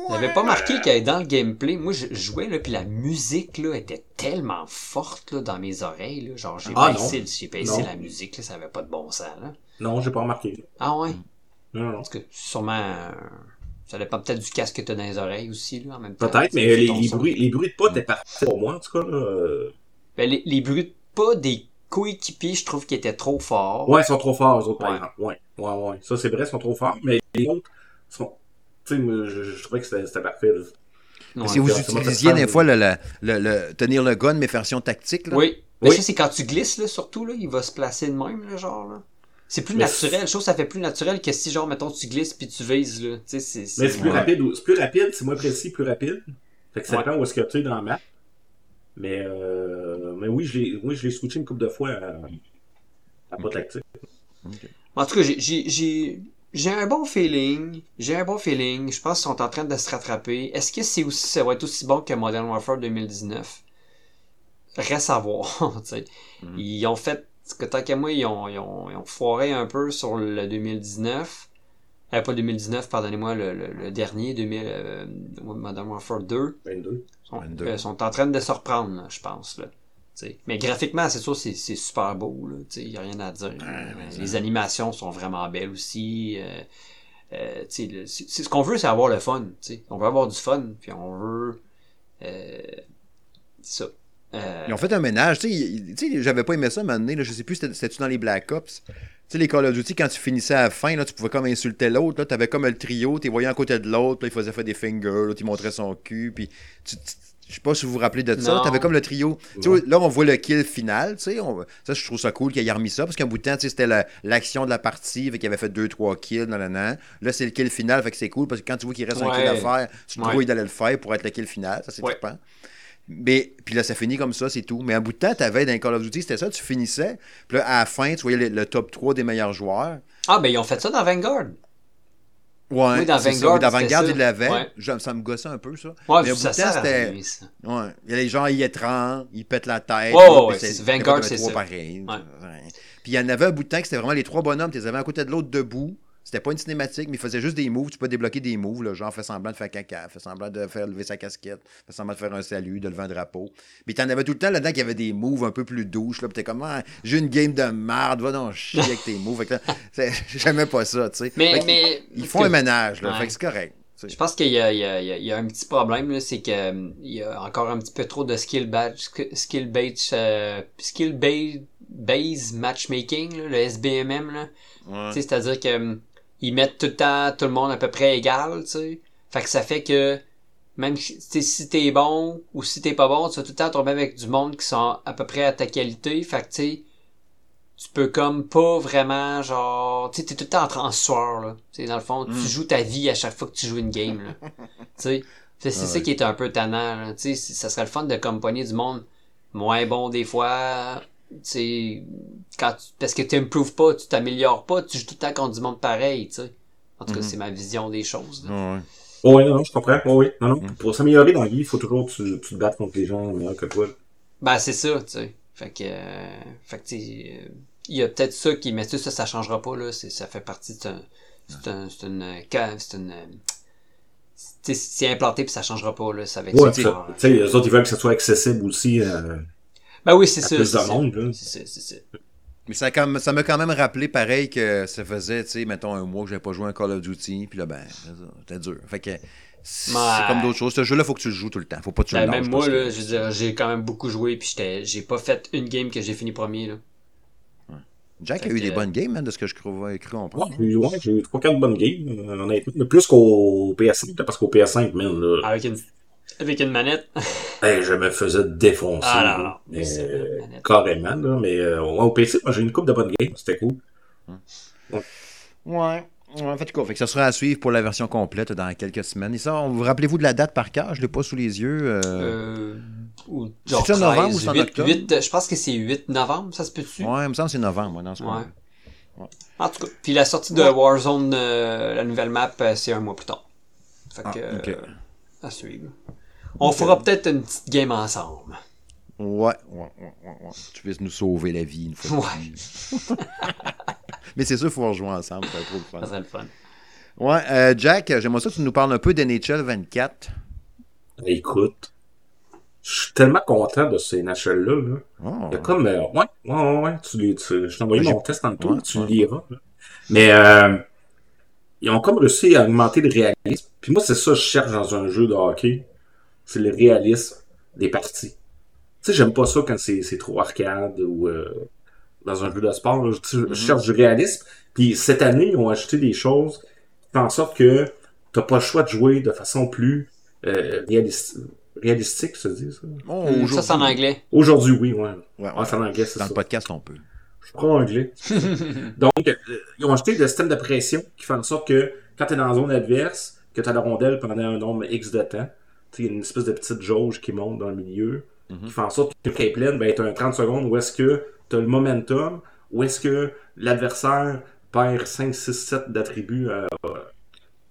J'avais pas marqué qu'elle est dans le gameplay. Moi, je jouais, là, puis la musique, là, était tellement forte, là, dans mes oreilles, là. Genre, j'ai Ah, baissé, j'ai baissé la musique, là, ça avait pas de bon sens, là. Non, j'ai pas remarqué. Ah ouais? Non, non, non. Parce que, sûrement, euh, ça dépend peut-être du casque que t'as dans les oreilles aussi, là, en même temps. Peut-être, Tu mais les, bruits, les bruits de pas étaient parfaits pour moi, en tout cas, là. euh, Ben, les, les bruits de pas des coéquipiers, je trouve qu'ils étaient trop forts. Ouais, ils sont trop forts, eux autres, par Ouais. exemple. Ouais, ouais, ouais. Ça, c'est vrai, ils sont trop forts, mais les autres sont. Tu sais, moi, je, je trouvais que c'était parfait. Ouais. Si vous utilisiez des fois le, le- le- le- tenir le gun, mais version tactique, là? Oui. Mais Oui. ça, c'est quand tu glisses, là, surtout, là, il va se placer de même, là, genre, là. C'est plus Mais naturel. Je trouve que ça fait plus naturel que si, genre, mettons, tu glisses puis tu vises, là. Tu sais, c'est... Mais c'est plus Ouais. rapide, c'est plus rapide, c'est moins précis, plus rapide. Fait que ça Ouais. dépend où est-ce que tu es dans la map. Mais, euh, mais oui, je l'ai, oui, je l'ai switché une couple de fois à, à pas tactique. En tout cas, j'ai- j'ai j'ai j'ai un bon feeling. J'ai un bon feeling. Je pense qu'ils sont en train de se rattraper. Est-ce que c'est aussi ça va être aussi bon que Modern Warfare 2019 Reste à voir. Mhm. Ils ont fait parce que tant qu'à moi, ils ont, ils, ont, ils ont foiré un peu sur le 2019. Euh, pas 2019, pardonnez-moi, le, le, le dernier, 2000, euh, Modern Warfare 2. 22. sont, 22. euh, sont en train de se reprendre, là, je pense. Là. T'sais. Mais graphiquement, c'est sûr, c'est c'est super beau. Il n'y a rien à dire. mais les animations sont vraiment belles aussi. Euh, euh, t'sais, le- c'est c'est- ce qu'on veut, c'est avoir le fun. t'sais. On veut avoir du fun, puis on veut... Euh, ça. Euh, Ils ont fait un ménage. Tu sais, tu j'avais pas aimé ça à un moment donné. Là, je sais plus, c'était- c'était-tu dans les Black Ops? Tu sais, les Call of Duty, quand tu finissais à la fin, là, tu pouvais comme insulter l'autre. là. T'avais comme le trio, t'es voyais à côté de l'autre, puis là, il faisait faire des fingers, l'autre, il montrait son cul, puis tu- tu- je sais pas si vous vous rappelez de ça. T'avais comme le trio. Tu là, on voit le kill final. Tu on- ça, je trouve ça cool qu'il ait remis ça, parce qu'un bout de temps, tu sais, c'était la- l'action de la partie, fait qu'il avait fait 2-3 kills, nan, nan, nan. Là, c'est le kill final, fait que c'est cool, parce que quand tu vois qu'il reste un kill à faire, tu te Ouais. d'aller le faire pour être le kill final. Ça, c'est Ouais. trippant. Mais, puis là, ça finit comme ça, c'est tout. Mais un bout de temps, t'avais dans Call of Duty, c'était ça, tu finissais. Puis là, à la fin, tu voyais le, le top 3 des meilleurs joueurs. Ah, ben ils ont fait ça dans Vanguard. Ouais, Oui, dans. Vanguard, Oui, dans Vanguard, ça. il l'avait. Ouais. Ça me gossait un peu, ça. Ouais, Mais au ça bout de temps, c'était-. Ouais. Il y a les gens, ils étranglent, ils pètent la tête. Ouais, c'est- Vanguard, c'est ça. Puis il y en avait un bout de temps que c'était vraiment les trois bonhommes, tu les avais à côté de l'autre debout. C'était pas une cinématique, mais ils faisaient juste des moves. Tu peux débloquer des moves, là, genre fait semblant de faire caca, fait semblant de faire lever sa casquette, fait semblant de faire un salut, de lever un drapeau. Mais t'en avais tout le temps là-dedans qu'il y avait des moves un peu plus douches. Là, puis t'es comme, Ah, j'ai une game de merde, va donc chier avec tes moves. J'aimais pas ça, tu sais. Mais, mais. Ils font un ménage, là. Ouais. Fait que c'est correct. Je pense qu'il y a, il y, a, il y il un petit problème, là, c'est que euh, il y a encore un petit peu trop de skill skill euh, skill ba- base matchmaking, là, le SBMM. Ouais. C'est-à-dire que hum, ils mettent tout le temps tout le monde à peu près égal, tu sais. Fait que ça fait que même si t'es bon ou si t'es pas bon, tu vas tout le temps tomber avec du monde qui sont à peu près à ta qualité. Fait que tu sais, tu peux comme pas vraiment genre. Tu sais, t'es tout le temps en transfert, là. Tu sais, dans le fond, Mm. tu joues ta vie à chaque fois que tu joues une game, là. tu sais. C'est Ah ça qui est un peu tannant, là. Tu sais, ça serait le fun de comme pogner du monde moins bon des fois. Tu sais, quand tu- parce que tu improves pas, tu t'améliores pas, tu joues tout le temps contre du monde pareil, tu sais. En tout cas, Mhm. c'est ma vision des choses. là. Ouais. Oui, non, non, je comprends. Oui. Non, non. Mm. Pour s'améliorer dans la vie, il faut toujours que tu, tu te battes contre les gens meilleurs que toi. Ben, c'est ça, tu sais. Fait que, euh, fait que, tu euh, il y a peut-être ça qui, mais tu sais, ça, ça changera pas, là. C'est, ça fait partie, c'est un, c'est un, c'est une, euh, c'est une, euh, c'est implanté puis ça changera pas, là. Ça va être Ouais, ça. ça- tu sais, les autres, ils veulent que ça soit accessible aussi euh, Ben oui, c'est ça. plus c'est de ça. monde. Là. C'est ça, c'est ça. Mais ça, comme- ça m'a quand même rappelé pareil que ça faisait, tu sais, mettons un mois que j'avais pas joué à un Call of Duty, puis là, ben, c'était dur. Fait que c'est Ouais. comme d'autres choses. Ce jeu-là, faut que tu le joues tout le temps. Faut pas que tu Ben, le même moi, parce que- là, je veux dire, j'ai quand même beaucoup joué puis j'ai pas fait une game que j'ai fini premier, là. Jack a eu que- des bonnes games, hein, de ce que je crois, comprendre. Ouais, j'ai eu, ouais, j'ai eu 3-4 bonnes games, euh, honnêtement. Plus qu'au PS5, là, parce qu'au PS5, man, là, Avec une, avec une manette. hey, je me faisais défoncer. Ah, non, non. Mais, euh, carrément, là. Mais euh, au PC, moi, j'ai eu une coupe de bonnes games. C'était cool. Ouais. En fait, quoi. Fait que ça sera à suivre pour la version complète dans quelques semaines. Et ça, on- vous rappelez-vous de la date par cœur? Je l'ai pas sous les yeux. euh, Euh, ou C'est-tu genre en novembre 13, ou c'est en 8, octobre? 8, je pense que c'est 8 novembre, ça se peut-tu? Ouais, il me semble que c'est novembre, moi, dans ce Ouais. En tout cas, puis la sortie de Ouais. Warzone, euh, la nouvelle map, c'est un mois plus tard. Fait Ah, que, ok. euh, à suivre. On fera peut-être une petite game ensemble. Ouais, ouais, ouais, ouais, ouais. Tu puisses nous sauver la vie une fois. de Ouais. Mais c'est sûr, il faut rejouer ensemble, c'est trop le Ça fun. serait le fun. Ouais, euh, Jack, j'aimerais ça que tu nous parles un peu d'NHL 24. Écoute, je suis tellement content de ces NHL-là. Là. Oh. Il y a comme. euh, ouais, ouais, ouais, ouais. Tu, tu, je t'ai envoyé Ouais, mon test tantôt, ouais, tu ouais. le liras. là. Mais euh, ils ont comme réussi à augmenter le réalisme. Puis moi, c'est ça que je cherche dans un jeu de hockey. C'est le réalisme des parties. Tu sais, j'aime pas ça quand c'est trop arcade ou euh, dans un jeu de sport. là. Je, Mhm. cherche du réalisme. Puis cette année, ils ont ajouté des choses qui font en sorte que t'as pas le choix de jouer de façon plus euh, réaliste- réalistique, ça se dit ça? Oh, Hum, ça, c'est en anglais. Aujourd'hui, oui, ouais. Ouais, ouais. Ah, c'est en anglais, c'est Dans ça. le podcast, on peut. Je prends anglais. Donc, euh, ils ont ajouté le système de pression qui fait en sorte que quand tu es dans la zone adverse, que tu as la rondelle pendant un nombre X de temps, il y a une espèce de petite jauge qui monte dans le milieu, Mhm. qui fait en sorte que pleine, ben, tu as un 30 secondes où est-ce que tu as le momentum, où est-ce que l'adversaire perd 5, 6, 7 d'attributs à,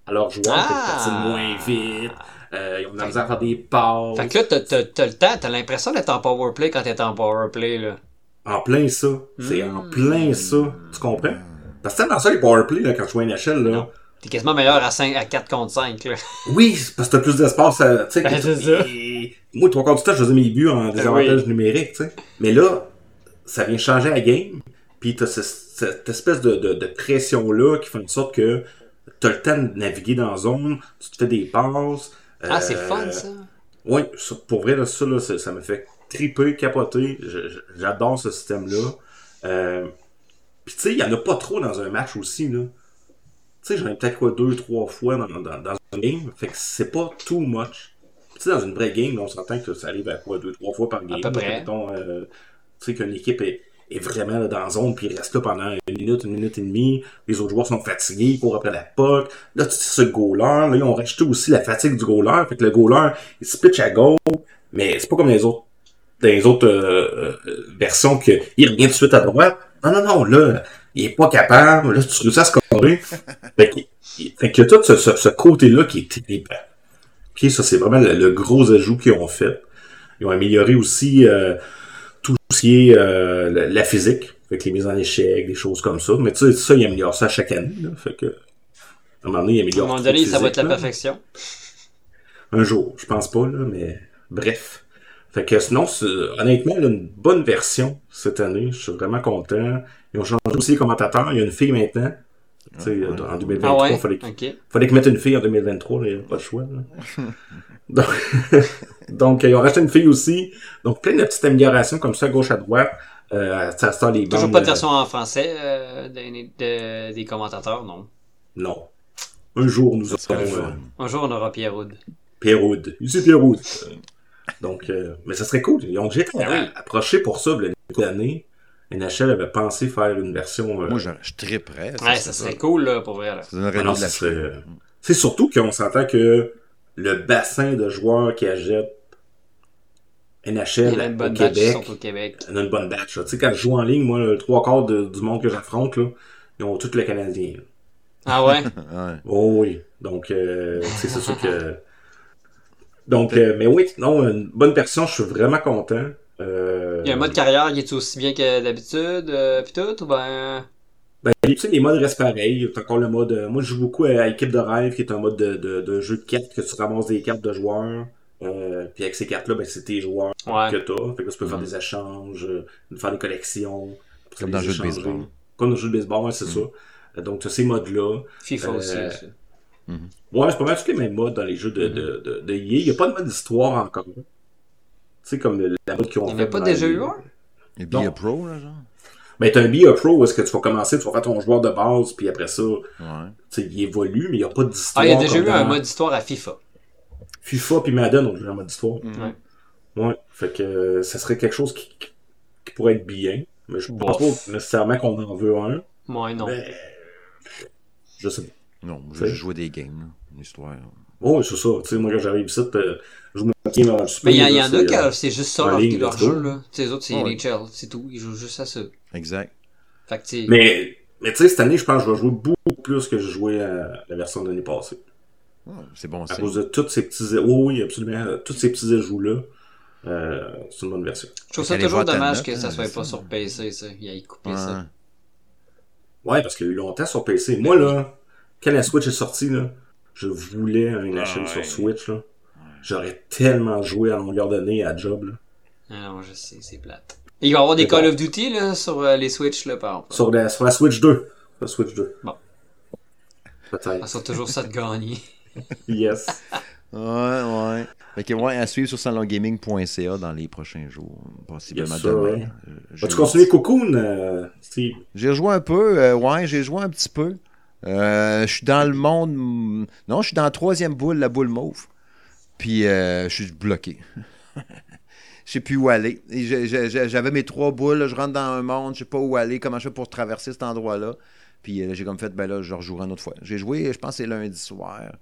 à leurs joueurs, Ah! moins vite, euh, ils ont de la misère à faire des passes. Fait que là, t'as, le temps, t'as l'impression d'être en powerplay quand t'es en powerplay, là. En plein ça. C'est en Mm. plein ça. Tu comprends? Parce que c'est dans ça les powerplay là, quand je joue à NHL. Là. T'es quasiment meilleur à, 5, à 4 contre 5, là. Oui, parce que t'as plus d'espace. à- Tu sais, Ben, et- Moi, trois quarts du temps, je faisais mes buts en désavantage numérique. Tu sais. Mais là, ça vient changer la game. Puis t'as ce- cette espèce de, de, de pression-là qui fait en sorte que t'as le temps de naviguer dans la zone, tu te fais des passes. Ah, c'est euh, fun, ça. Oui, pour vrai, là, ça, là, ça, ça me fait triper, capoter. J'adore ce système-là. Euh, Puis, tu sais, il n'y en a pas trop dans un match aussi, là. Tu sais, j'en ai peut-être quoi deux, trois fois dans, dans, dans un game. Fait que c'est pas too much. Tu sais, dans une vraie game, on s'entend que ça arrive à quoi, deux, trois fois par game. peu là, près. mettons, euh, tu sais, qu'une équipe est, est vraiment là, dans la zone, puis il reste là pendant une minute, une minute et demie. Les autres joueurs sont fatigués, ils courent après la puck. Là, tu sais, le goaler. Là, ils ont rajouté aussi la fatigue du goaler. Fait que le goaler, il se pitch à gauche. Mais c'est pas comme les autres dans les autres euh, euh, versions qu'il revient tout de suite à droite. Non, non, non, là, il est pas capable. Là, tu réussis à scorer. Fait que Fait que tout ce, ce, ce côté-là qui est trippant. Ok, ça c'est vraiment le, le gros ajout qu'ils ont fait. Ils ont amélioré aussi euh, tout ce qui est euh, la, la physique, avec les mises en échec, des choses comme ça. Mais tu sais, ça, ils améliorent ça chaque année. Là, fait que, à un moment donné, ils À un améliorent moment donné, ça va être la là. perfection. Un jour, je pense pas, là, mais bref. Fait que sinon, honnêtement, là, une bonne version cette année. Je suis vraiment content. Ils ont changé aussi les commentateurs. Il y a une fille maintenant. Tu sais, ouais. en Ah 2023, ouais? fallait, qu'il- Ok. fallait qu'ils mettent une fille en 2023, là, il n'y a pas le choix. là. donc, donc, ils ont racheté une fille aussi. Donc, plein de petites améliorations comme ça, à gauche, à droite. Euh, ça sort les Toujours bandes, pas de euh, version en français euh, des, de- des commentateurs, non? Non. Un jour, nous aurons euh, fun. Un jour, on aura Pierre Houd. Pierre Houd. Ici Pierre Houd. Euh, Donc, euh, mais ça serait cool. Ils ont déjà été Ben oui. approchés pour ça, il y a une année. NHL avait pensé faire une version. euh, Moi, je, je triperais. Ouais, ça serait cool, là, pour vrai. Là. Ça donnerait Ah non, de la ça serait- C'est surtout qu'on s'entend que le bassin de joueurs qui achètent Il y NHL a une au bonne batch qui Québec, sont au Québec. on a une bonne batch. Tu sais, quand je joue en ligne, moi, le trois quarts de- du monde que j'affronte, là, ils ont tout le Canadien. là. Ah ouais? Ouais. Oh oui. Donc, euh, c'est sûr que. Donc, euh, mais oui, non, une bonne version, je suis vraiment content. Euh, Il y a un mode carrière qui est aussi bien que d'habitude, euh, pis tout, ou ben... Ben, tu sais, les modes restent pareils. C'est encore le mode. euh, moi, je joue beaucoup à équipe de rêve, qui est un mode de, de, de jeu de cartes que tu ramasses des cartes de joueurs. Euh, puis avec ces cartes-là, ben, c'est tes joueurs Ouais. que t'as. Fait que là, tu peux faire Mhm. des échanges, euh, faire des collections. Comme dans le jeu de baseball. Comme dans le jeu de baseball, ouais, c'est Mhm. ça. Euh, Donc, tu as ces modes-là. FIFA Euh, aussi. Ça. Ouais, c'est pas mal tous les mêmes modes dans les jeux de, de, de, de EA. Il n'y a pas de mode histoire encore. Tu sais, comme le- la mode qu'ils ont Il n'y en fait a pas déjà les- eu un? Et. Be a Pro, là, genre? Ben, t'as un BA Pro où est-ce que tu vas commencer, tu vas faire ton joueur de base, puis après ça, Ouais. tu sais, il évolue, mais il n'y a pas d'histoire. Ah, il y a déjà eu un mode histoire à FIFA. FIFA puis Madden ont déjà un mode histoire. Ouais. Ouais. Fait que euh, ça serait quelque chose qui, qui pourrait être bien. Mais je pense Bof. pas nécessairement qu'on en veut un. Moi, non. Mais je sais pas. Non, j'ai joué des games, là. Une histoire. Oh, c'est ça. Tu sais, moi, quand j'arrive ici, euh, je joue ma game avant le Mais il y, en- y a qui, euh, c'est juste ça leur, ligne, leur jeu, là. Tu sais, les autres, c'est Ouais. NHL, c'est tout. Ils jouent juste à ça. Exact. Fait que, tu sais, Mais, mais tu sais, cette année, je pense que je vais jouer beaucoup plus que je jouais à la version de l'année passée. Ouais, c'est bon, À cause de tous ces petits... Oui, oui, absolument. Tous ces petits ajouts-là, euh, c'est une bonne version. je trouve ça toujours dommage note, que ça hein, soit pas ça. sur PC, ça. Il a coupé Ouais. ça. Ouais, parce qu'il y a eu longtemps sur PC. Moi, là, quand la Switch est sortie, là, je voulais un Ah sur ouais. Switch, là. J'aurais tellement joué à longueur de nez à job, là. Ah non, je sais, c'est plate. Et il va y avoir des Call of Duty, là, sur euh, les Switch, là, par exemple. Sur la, sur la Switch 2. La Switch 2. Bon. Peut-être. Ça sera toujours ça de gagner. Yes. Ouais, ouais. Fait que, ouais, à suivre sur salongaming.ca dans les prochains jours. Possiblement Yes, demain. ouais. Vas-tu continuer Cocoon, euh, Steve? J'ai joué un peu, euh, ouais, j'ai joué un petit peu. Euh, je suis dans le monde. Non, je suis dans la troisième boule, la boule mauve. Puis euh, je suis bloqué. Je sais plus où aller. J'avais mes trois boules, là, je rentre dans un monde, je sais pas où aller, comment je fais pour traverser cet endroit-là. Puis euh, j'ai comme fait, ben là, je rejouerai une autre fois. J'ai joué, je pense que c'est lundi soir.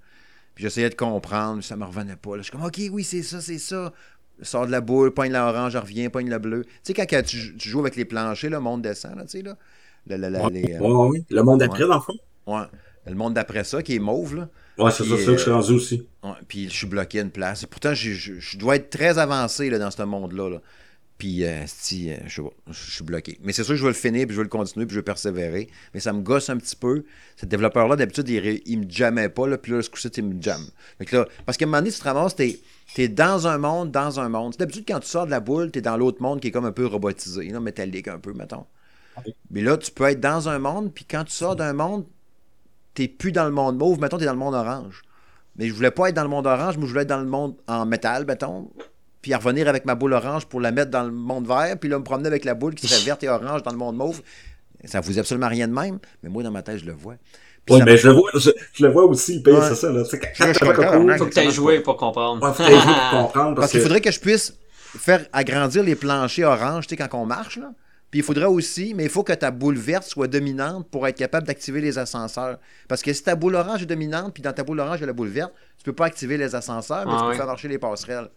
Puis j'essayais de comprendre, ça me revenait pas. là. Je suis comme, OK, oui, c'est ça, c'est ça. Je sors de la boule, pogne l'orange, je reviens, pogne le bleu. Tu sais, quand, quand tu, tu joues avec les planchers, le monde descend, là, tu sais, là. Le, le- la- Ouais, les, euh, ouais, ouais, ouais. Le monde d'après, dans le fond? Ouais. Le monde d'après ça, qui est mauve, là. Ouais, c'est ça, c'est que je suis euh, rendu aussi. Ouais, puis je suis bloqué à une place. Et pourtant, je, je dois être très avancé là, dans ce monde-là. là. Puis, euh, sti, euh, je suis bloqué. Mais c'est sûr que je vais le finir, puis je vais le continuer, puis je vais persévérer. Mais ça me gosse un petit peu. Ce développeur-là, d'habitude, il, il me jammait pas, là, puis là, ce coup-ci, il me jamme. Là, parce qu'à un moment donné, tu te ramasses, t'es es dans un monde, dans un monde. D'habitude, quand tu sors de la boule, t'es dans l'autre monde qui est comme un peu robotisé, là, métallique un peu, mettons. Mais là, tu peux être dans un monde, puis quand tu sors d'un monde, t'es plus dans le monde mauve, mettons, t'es dans le monde orange. Mais je voulais pas être dans le monde orange, mais je voulais être dans le monde en métal, mettons. Puis à revenir avec ma boule orange pour la mettre dans le monde vert, puis là, me promener avec la boule qui serait verte et orange dans le monde mauve. Ça vous absolument rien de même, mais moi, dans ma tête, je le vois. Ça mais je le vois, je, je le vois aussi, le pays, Ouais. c'est ça, là. Quand Je- Faut que t'aies joué pour comprendre. Ouais, faut que joué pour comprendre, Parce parce qu'il que... faudrait que je puisse faire agrandir les planchers orange, tu sais, quand on marche, là. Puis il faudrait aussi, mais il faut que ta boule verte soit dominante pour être capable d'activer les ascenseurs. Parce que si ta boule orange est dominante, puis dans ta boule orange, il y a la boule verte, tu peux pas activer les ascenseurs, mais Ah tu peux ouais. faire marcher les passerelles.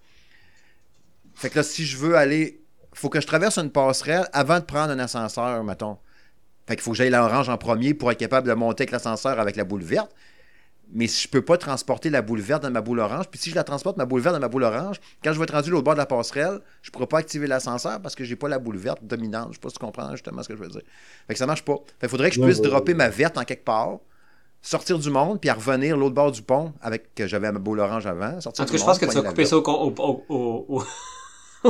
Fait que là, si je veux aller, faut que je traverse une passerelle avant de prendre un ascenseur, mettons. Fait qu'il faut que j'aille l'orange en premier pour être capable de monter avec l'ascenseur avec la boule verte. Mais si je peux pas transporter la boule verte dans ma boule orange, puis si je la transporte, ma boule verte dans ma boule orange, quand je vais être rendu l'autre bord de la passerelle, je pourrai pas activer l'ascenseur parce que j'ai pas la boule verte dominante. Je sais pas si tu comprends justement ce que je veux dire. Fait que ça marche pas. Fait faudrait que je puisse ouais, dropper ma verte en quelque part, sortir du monde, puis à revenir l'autre bord du pont avec que j'avais ma boule orange avant. Sortir En tout cas, je pense que tu vas couper verte. ça au, au, au, au, au-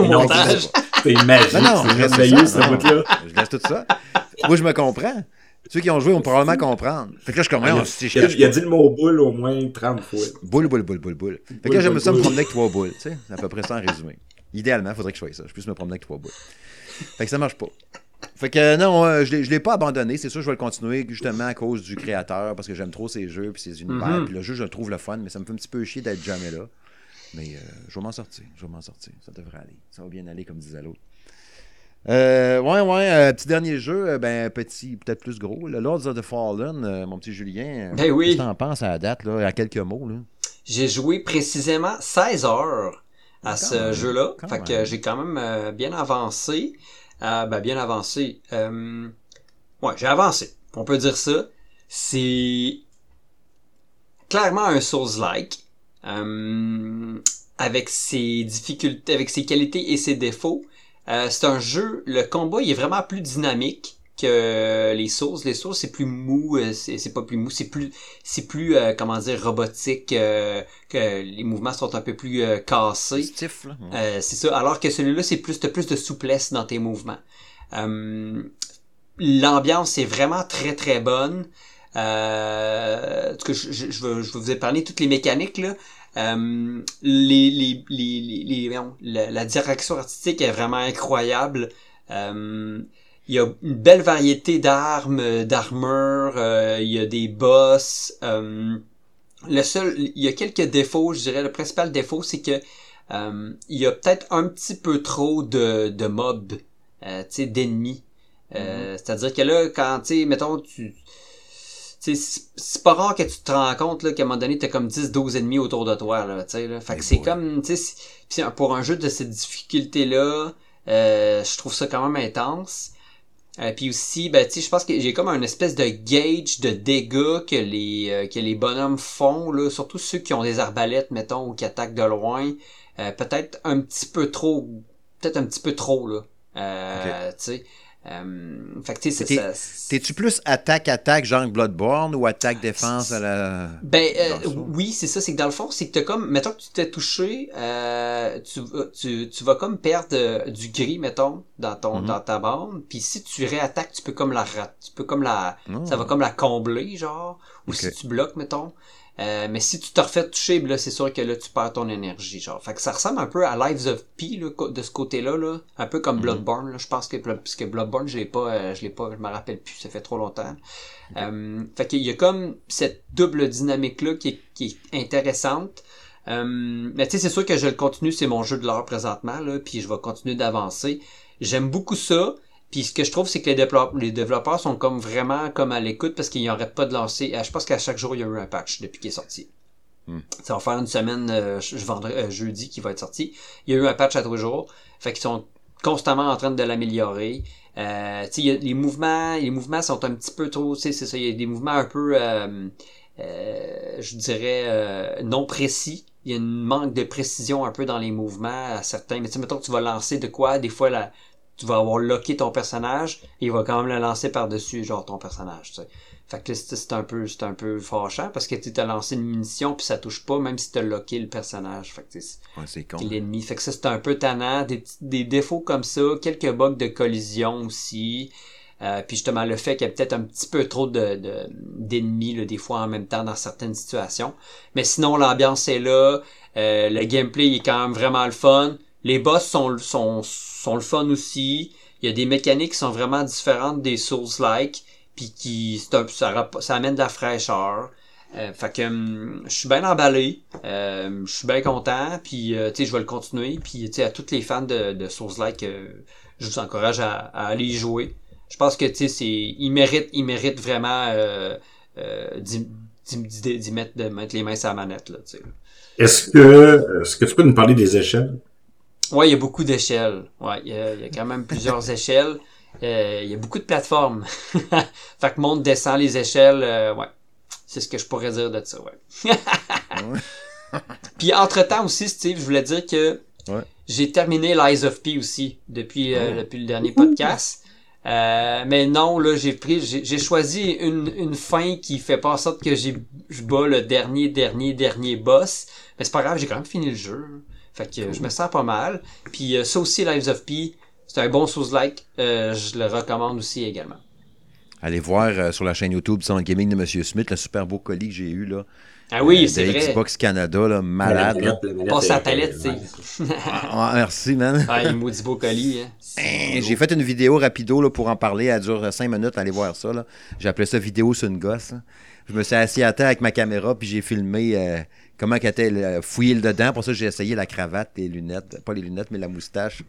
au montage. C'est magique, Non, non, c'est merveilleux, ça, ce non. bout-là. Je laisse tout ça. Moi, je me comprends. Ceux qui ont joué vont probablement comprendre. Fait que là, je suis comme, Il il a- il a dit le mot boule au moins 30 fois. Boule, boule, boule, boule, boule. Fait que là, j'aime ça me promener avec trois boules. Tu sais, c'est à peu près ça en résumé. Idéalement, il faudrait que je fasse ça. Je puisse me promener avec trois boules. Fait que ça marche pas. Fait que non, euh, je ne l'ai pas abandonné. C'est sûr, je vais le continuer justement à cause du créateur parce que j'aime trop ses jeux puis ses univers. Mhm. Puis le jeu, je le trouve le fun, mais ça me fait un petit peu chier d'être jamais là. Mais euh, je vais m'en sortir. Je vais m'en sortir. Ça devrait aller. Ça va bien aller, comme disait l'autre. Euh, ouais, ouais, euh, petit dernier jeu, euh, ben petit, peut-être plus gros. Le Lords of the Fallen, euh, mon petit Julien. Ben oui. Qu'est-ce que t'en penses à la date, là, à quelques mots, là? J'ai joué précisément 16 heures à Quand ce même, jeu-là. Fait que j'ai quand même bien avancé. Ben, bien avancé. Ouais, j'ai avancé. On peut dire ça. C'est clairement un Souls-like. avec ses difficultés, avec ses qualités et ses défauts. Euh, c'est un jeu, le combat il est vraiment plus dynamique que les Souls. Les Souls c'est plus mou, euh, c'est pas plus mou, c'est plus c'est plus euh, comment dire robotique euh, que les mouvements sont un peu plus euh, cassés. Stiff, là. C'est ça. Alors que celui-là, c'est plus, t'as plus de souplesse dans tes mouvements. Euh, L'ambiance est vraiment très très bonne. Euh, en tout cas, je, je, je vais, je vais vous épargner toutes les mécaniques là. Euh, les, les, les, les, la, la direction artistique est vraiment incroyable. Euh, il y a une belle variété d'armes, d'armures. euh, il y a des boss. euh, le seul, il y a quelques défauts. Je dirais le principal défaut, c'est que euh, il y a peut-être un petit peu trop de, de mobs, euh, tu sais, d'ennemis. Euh, C'est-à-dire que là, quand, tu sais, mettons, tu... C'est pas rare que tu te rends compte là, qu'à un moment donné, t'as comme 10-12 ennemis autour de toi. Là, là. Fait que c'est comme, tu sais, c'est- puis c'est- pour un jeu de cette difficulté-là, euh, je trouve ça quand même intense. Euh, puis aussi, ben, je pense que j'ai comme un espèce de gauge de dégâts que les euh, que les bonhommes font, là, surtout ceux qui ont des arbalètes, mettons, ou qui attaquent de loin. Euh, peut-être un petit peu trop, peut-être un petit peu trop, là. Euh, sais. Euh, fait que, ça. T'es-tu plus attaque-attaque, genre Bloodborne, ou attaque-défense à la. Ben euh, oui, c'est ça, c'est que dans le fond, c'est que t'as comme, mettons que tu t'es touché, euh, tu, vas- tu, tu vas comme perdre euh, du gris, mettons, dans ton Mhm. dans ta bande, puis si tu réattaques, tu peux comme la tu peux comme la Oh. ça va comme la combler, genre, ou si tu bloques, mettons. Euh, mais si tu te refais toucher, ben là, c'est sûr que là, tu perds ton énergie, genre. Fait que ça ressemble un peu à Lives of P, là, de ce côté-là, là. Un peu comme Mhm. Bloodborne, là. Je pense que, parce que Bloodborne, je l'ai pas, euh, je l'ai pas, je me rappelle plus, ça fait trop longtemps. Euh, fait qu'il y a comme cette double dynamique-là qui est, qui est intéressante. Euh, mais tu sais, c'est sûr que je le continue, c'est mon jeu de l'heure présentement, là, puis je vais continuer d'avancer. J'aime beaucoup ça. Puis ce que je trouve, c'est que les, développeurs, les développeurs sont comme vraiment comme à l'écoute parce qu'ils n'arrêtent pas de lancer. Je pense qu'à chaque jour, il y a eu un patch depuis qu'il est sorti. Hmm. Ça va faire une semaine, euh, je vendrai euh, jeudi qui va être sorti. Il y a eu un patch à tous les jours. Fait qu'ils sont constamment en train de l'améliorer. Euh, y a- les mouvements, les mouvements sont un petit peu trop, c'est ça, il y a des mouvements un peu, euh, euh, je dirais, non précis. Il y a une manque de précision un peu dans les mouvements à certains. Mais tu sais, mettons que tu vas lancer de quoi, des fois, la, tu vas avoir locké ton personnage et il va quand même le lancer par-dessus, genre, ton personnage, tu sais. Fait que c'est c'est un peu, c'est un peu fâchant parce que tu t'as lancé une munition puis ça touche pas même si t'as locké le personnage. Fait que Ouais, c'est con. puis l'ennemi. Fait que ça, c'est un peu tannant. Des, des défauts comme ça, quelques bugs de collision aussi. Euh, puis justement, le fait qu'il y a peut-être un petit peu trop de, de- d'ennemis, là, des fois en même temps dans certaines situations. Mais sinon, l'ambiance est là. Euh, le gameplay est quand même vraiment le fun. Les boss sont, sont, sont le fun aussi. Il y a des mécaniques qui sont vraiment différentes des Souls-like. Puis qui, un- ça, amène de la fraîcheur. Euh, fait que hum, je suis bien emballé, euh, je suis bien content, puis euh, tu sais je vais le continuer, puis tu sais à tous les fans de, Souls-like, je vous encourage à, aller y jouer. Je pense que tu sais c'est, il mérite, il mérite vraiment d'y, mettre, de mettre les mains sur la manette là. Est-ce que, est-ce que tu peux nous parler des échelles? Ouais, il y a beaucoup d'échelles. Ouais, il y a, il y a quand même plusieurs échelles. Euh, il y a beaucoup de plateformes. fait que monte, descend les échelles. euh, ouais. C'est ce que je pourrais dire de ça, ouais. Puis entre-temps aussi, Steve, je voulais dire que Ouais. j'ai terminé Lies of P aussi depuis, euh, depuis le dernier podcast. Mais non, là, j'ai pris, j'ai choisi une, une fin qui fait pas en sorte que j'ai, je bats le dernier, dernier, dernier boss. Mais c'est pas grave, j'ai quand même fini le jeu. Fait que je me sens pas mal. Puis euh, ça aussi, Lives of P, c'est un bon sous-like. Euh, je le recommande aussi également. Allez voir euh, sur la chaîne YouTube Son Gaming de Monsieur Smith, le super beau colis que j'ai eu là. Ah oui, Euh, c'est vrai. Xbox Canada, là, malade. là. Passe à la palette, tu sais. Ah, merci, man. Ah, il maudit beau colis, hein. Hein, J'ai fait une vidéo rapido là, pour en parler. Elle dure 5 minutes. Allez voir ça. là. J'ai appelé ça vidéo sur une gosse. là. Je me suis assis à terre avec ma caméra puis j'ai filmé euh, comment qu'elle était fouillée le dedans. Pour ça, j'ai essayé la cravate, les lunettes. Pas les lunettes, mais la moustache.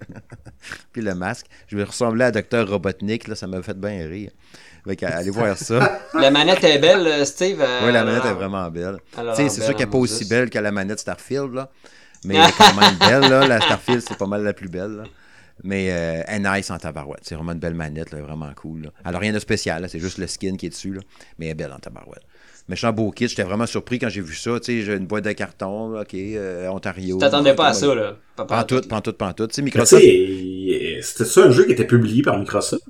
puis le masque. Je me ressemblais à Dr. Robotnik. Là, ça m'a fait bien rire. Allez voir ça. La manette est belle, euh, Steve. euh, Oui, la manette est vraiment belle. c'est sûr qu'elle n'est pas aussi belle que la manette Starfield, là. Mais elle est quand même belle, là. La Starfield, c'est pas mal la plus belle, là. Mais euh, elle est nice en tabarouette. C'est vraiment une belle manette, là, vraiment cool. là. Alors, rien de spécial, c'est juste le skin qui est dessus, là. Mais elle est belle en tabarouette. Méchant beau kit, j'étais vraiment surpris quand j'ai vu ça. Tu sais, j'ai une boîte de carton, là, OK, euh, Ontario. Tu t'attendais pas à ça, là. Pas Pas en tout, pas en tout, pas en tout. Tu sais, Microsoft, sais, c'était ça un jeu qui était publié par Microsoft?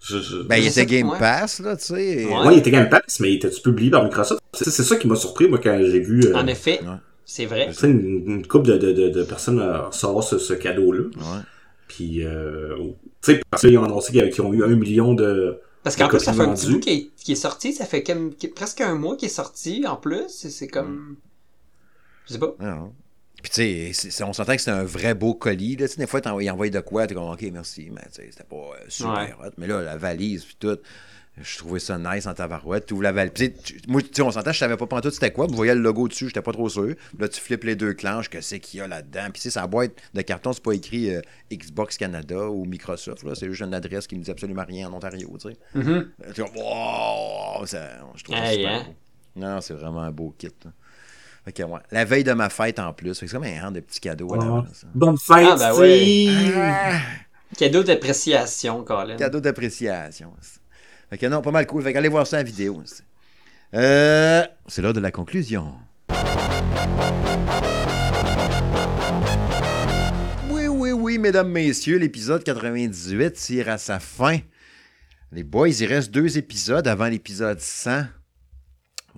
Je- je- ben, il était Game ouais. Pass, là, tu sais. Ouais. Ouais, il était Game Pass, mais il était publié par Microsoft? C'est ça qui m'a surpris, moi, quand j'ai vu euh, En effet, Ouais. c'est vrai. tu sais, une, une couple de, de, de, de personnes euh, recevoir ce, ce cadeau-là. Ouais. Puis, euh, tu sais, parce qu'ils ont annoncé qu'ils ont eu un million de... Parce qu'en plus, ça fait un petit bout qui est, qui est sorti. Ça fait comme, qui- presque un mois qui est sorti, en plus. C'est- comme... Je sais pas. Non. Puis tu sais, on s'entend que c'est un vrai beau colis. Là. Tu sais, des fois, il envoie de quoi, t'es comme, OK, merci, mais tu sais, c'était pas euh, super Ouais. hot. Mais là, la valise, puis tout, je trouvais ça nice en tabarouette. Tu ouvres la moi, tu sais, on s'entend, je savais pas pantoute c'était quoi. Je voyais le logo dessus, j'étais pas trop sûr. Là, tu flippes les deux clenches, que c'est qu'il y a là-dedans. Puis, tu sais, sa boîte de carton, c'est pas écrit euh, Xbox Canada ou Microsoft. là. C'est juste une adresse qui me dit absolument rien en Ontario, tu sais. Mhm. Euh, Tu wow! Ça, je trouve ça Hey, super hein? beau. Non, c'est vraiment un beau kit. là. Ouais. La veille de ma fête en plus. C'est comme un rang de petits cadeaux hein. Bonne fête, Ah, ben ouais. Ah, Cadeau d'appréciation, Colin. cadeau d'appréciation. Fait non, pas mal cool. Fait que allez voir ça en vidéo. Euh, c'est l'heure de la conclusion. Oui, oui, oui, mesdames, messieurs, l'épisode 98 tire à sa fin. Les boys, il reste deux épisodes avant l'épisode 100.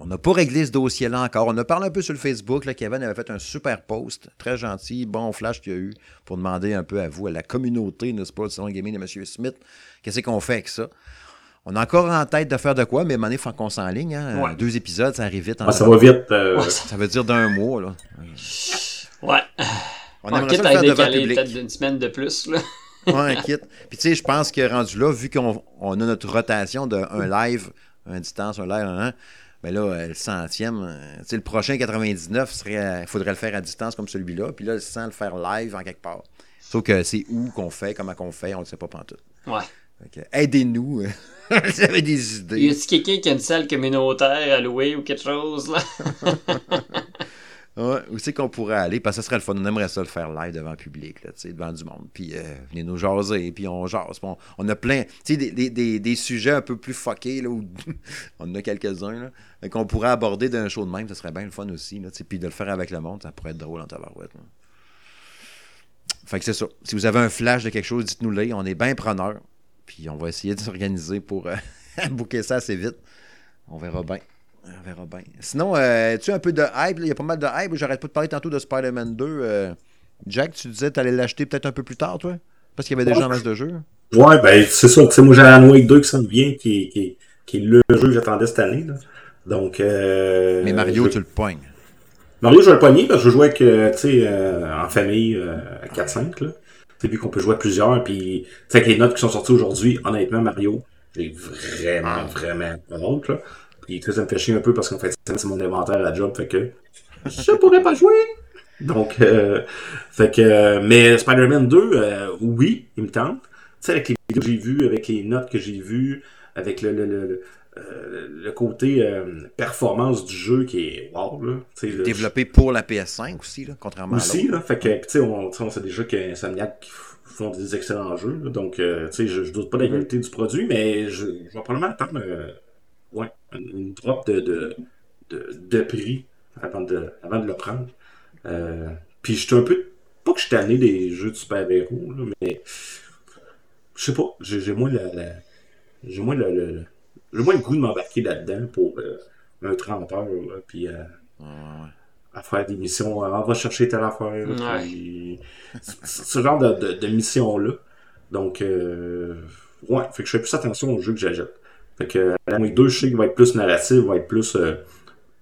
On n'a pas réglé ce dossier-là encore. On a parlé un peu sur le Facebook. Là, Kevin avait fait un super post, très gentil, bon flash qu'il y a eu pour demander un peu à vous, à la communauté, n'est-ce pas, du salon gaming de M. Smith, qu'est-ce qu'on fait avec ça? On a encore en tête de faire de quoi, mais à un moment donné, il faut qu'on s'enligne. Hein? Ouais. Deux épisodes, ça arrive vite. en ça va vite. euh, Ouais, ça- Ça veut dire d'un mois. Là. Ouais. On On quitte ça à décaler public. peut-être d'une semaine de plus, là. Ouais, quitte. Puis tu sais, je pense que rendu là, vu qu'on on a notre rotation d'un live, un distance, un live, un, un, ben là, euh, le centième, euh, tu sais, le prochain 99, il faudrait le faire à distance comme celui-là, puis là, 100, le faire live en quelque part. Sauf que c'est où qu'on fait, comment qu'on fait, on ne sait pas pantoute. Ouais. Aidez-nous, avez des Y idées. a-t-il quelqu'un qui a une salle communautaire à louer ou quelque chose, là? Ouais, où c'est qu'on pourrait aller? Parce que ça serait le fun. On aimerait ça le faire live devant le public, là, devant du monde. Puis euh, venez nous jaser, puis on jase. Puis on, on a plein, tu sais, des, des, des, des sujets un peu plus fuckés, là, où on en a quelques-uns, là, qu'on pourrait aborder d'un show de même. Ça serait bien le fun aussi, là, puis de le faire avec le monde, ça pourrait être drôle en tabarouette. Fait que c'est ça. Si vous avez un flash de quelque chose, dites-nous-le. On est bien preneurs. Puis on va essayer de s'organiser pour euh, booker ça assez vite. On verra bien. On verra bien. Sinon, euh, tu as un peu de hype? là? Il y a pas mal de hype. J'arrête pas de parler tantôt de Spider-Man 2. euh, Jack, tu disais que tu allais l'acheter peut-être un peu plus tard, toi? Parce qu'il y avait déjà un masse de jeux. Ouais, ben, c'est ça. Moi, j'ai Alan Wake 2 qui s'en vient, qui, qui, qui est le jeu que j'attendais cette année, là. Donc, euh, Mais Mario, je- tu le pognes. Mario, je vais le pogner parce que je avec, euh, en famille, euh, à 4-5, sais, vu qu'on peut jouer à plusieurs, puis, tu sais, avec les notes qui sont sorties aujourd'hui, honnêtement, Mario, j'ai vraiment, vraiment honte, là. Puis, ça me fait chier un peu parce qu'en fait, c'est mon inventaire à la job, fait que je pourrais pas jouer. Donc, euh, fait que, euh, mais Spider-Man 2, euh, oui, il me tente. Tu sais, avec les vidéos que j'ai vues, avec les notes que j'ai vues, avec le, le, le, euh, le côté euh, performance du jeu qui est wow, là. Développé pour la PS5 aussi, là, contrairement à aussi, là. Fait que, tu sais, on, on sait déjà que Insomniac font des excellents jeux, là. Donc, euh, tu sais, je, je doute pas de la qualité du produit, mais je, je vais probablement attendre, euh, ouais, une, drop de, de, de, de prix avant de, avant de le prendre. Euh, puis je suis un peu. Pas que je suis tanné des jeux de super-héros, là, mais. Je sais pas. J'ai j'ai moins la. la- j'ai moins le- j'ai moins le goût de m'embarquer là-dedans pour euh, un 30 heures, là, puis euh, Ouais, ouais. à faire des missions. euh, on va chercher telle affaire. Ouais. puis ce genre de, de, de mission-là. Donc, euh, ouais, fait que je fais plus attention aux jeux que j'achète. Fait que la mes deux, je sais qu'il va être plus narratif, va être plus euh,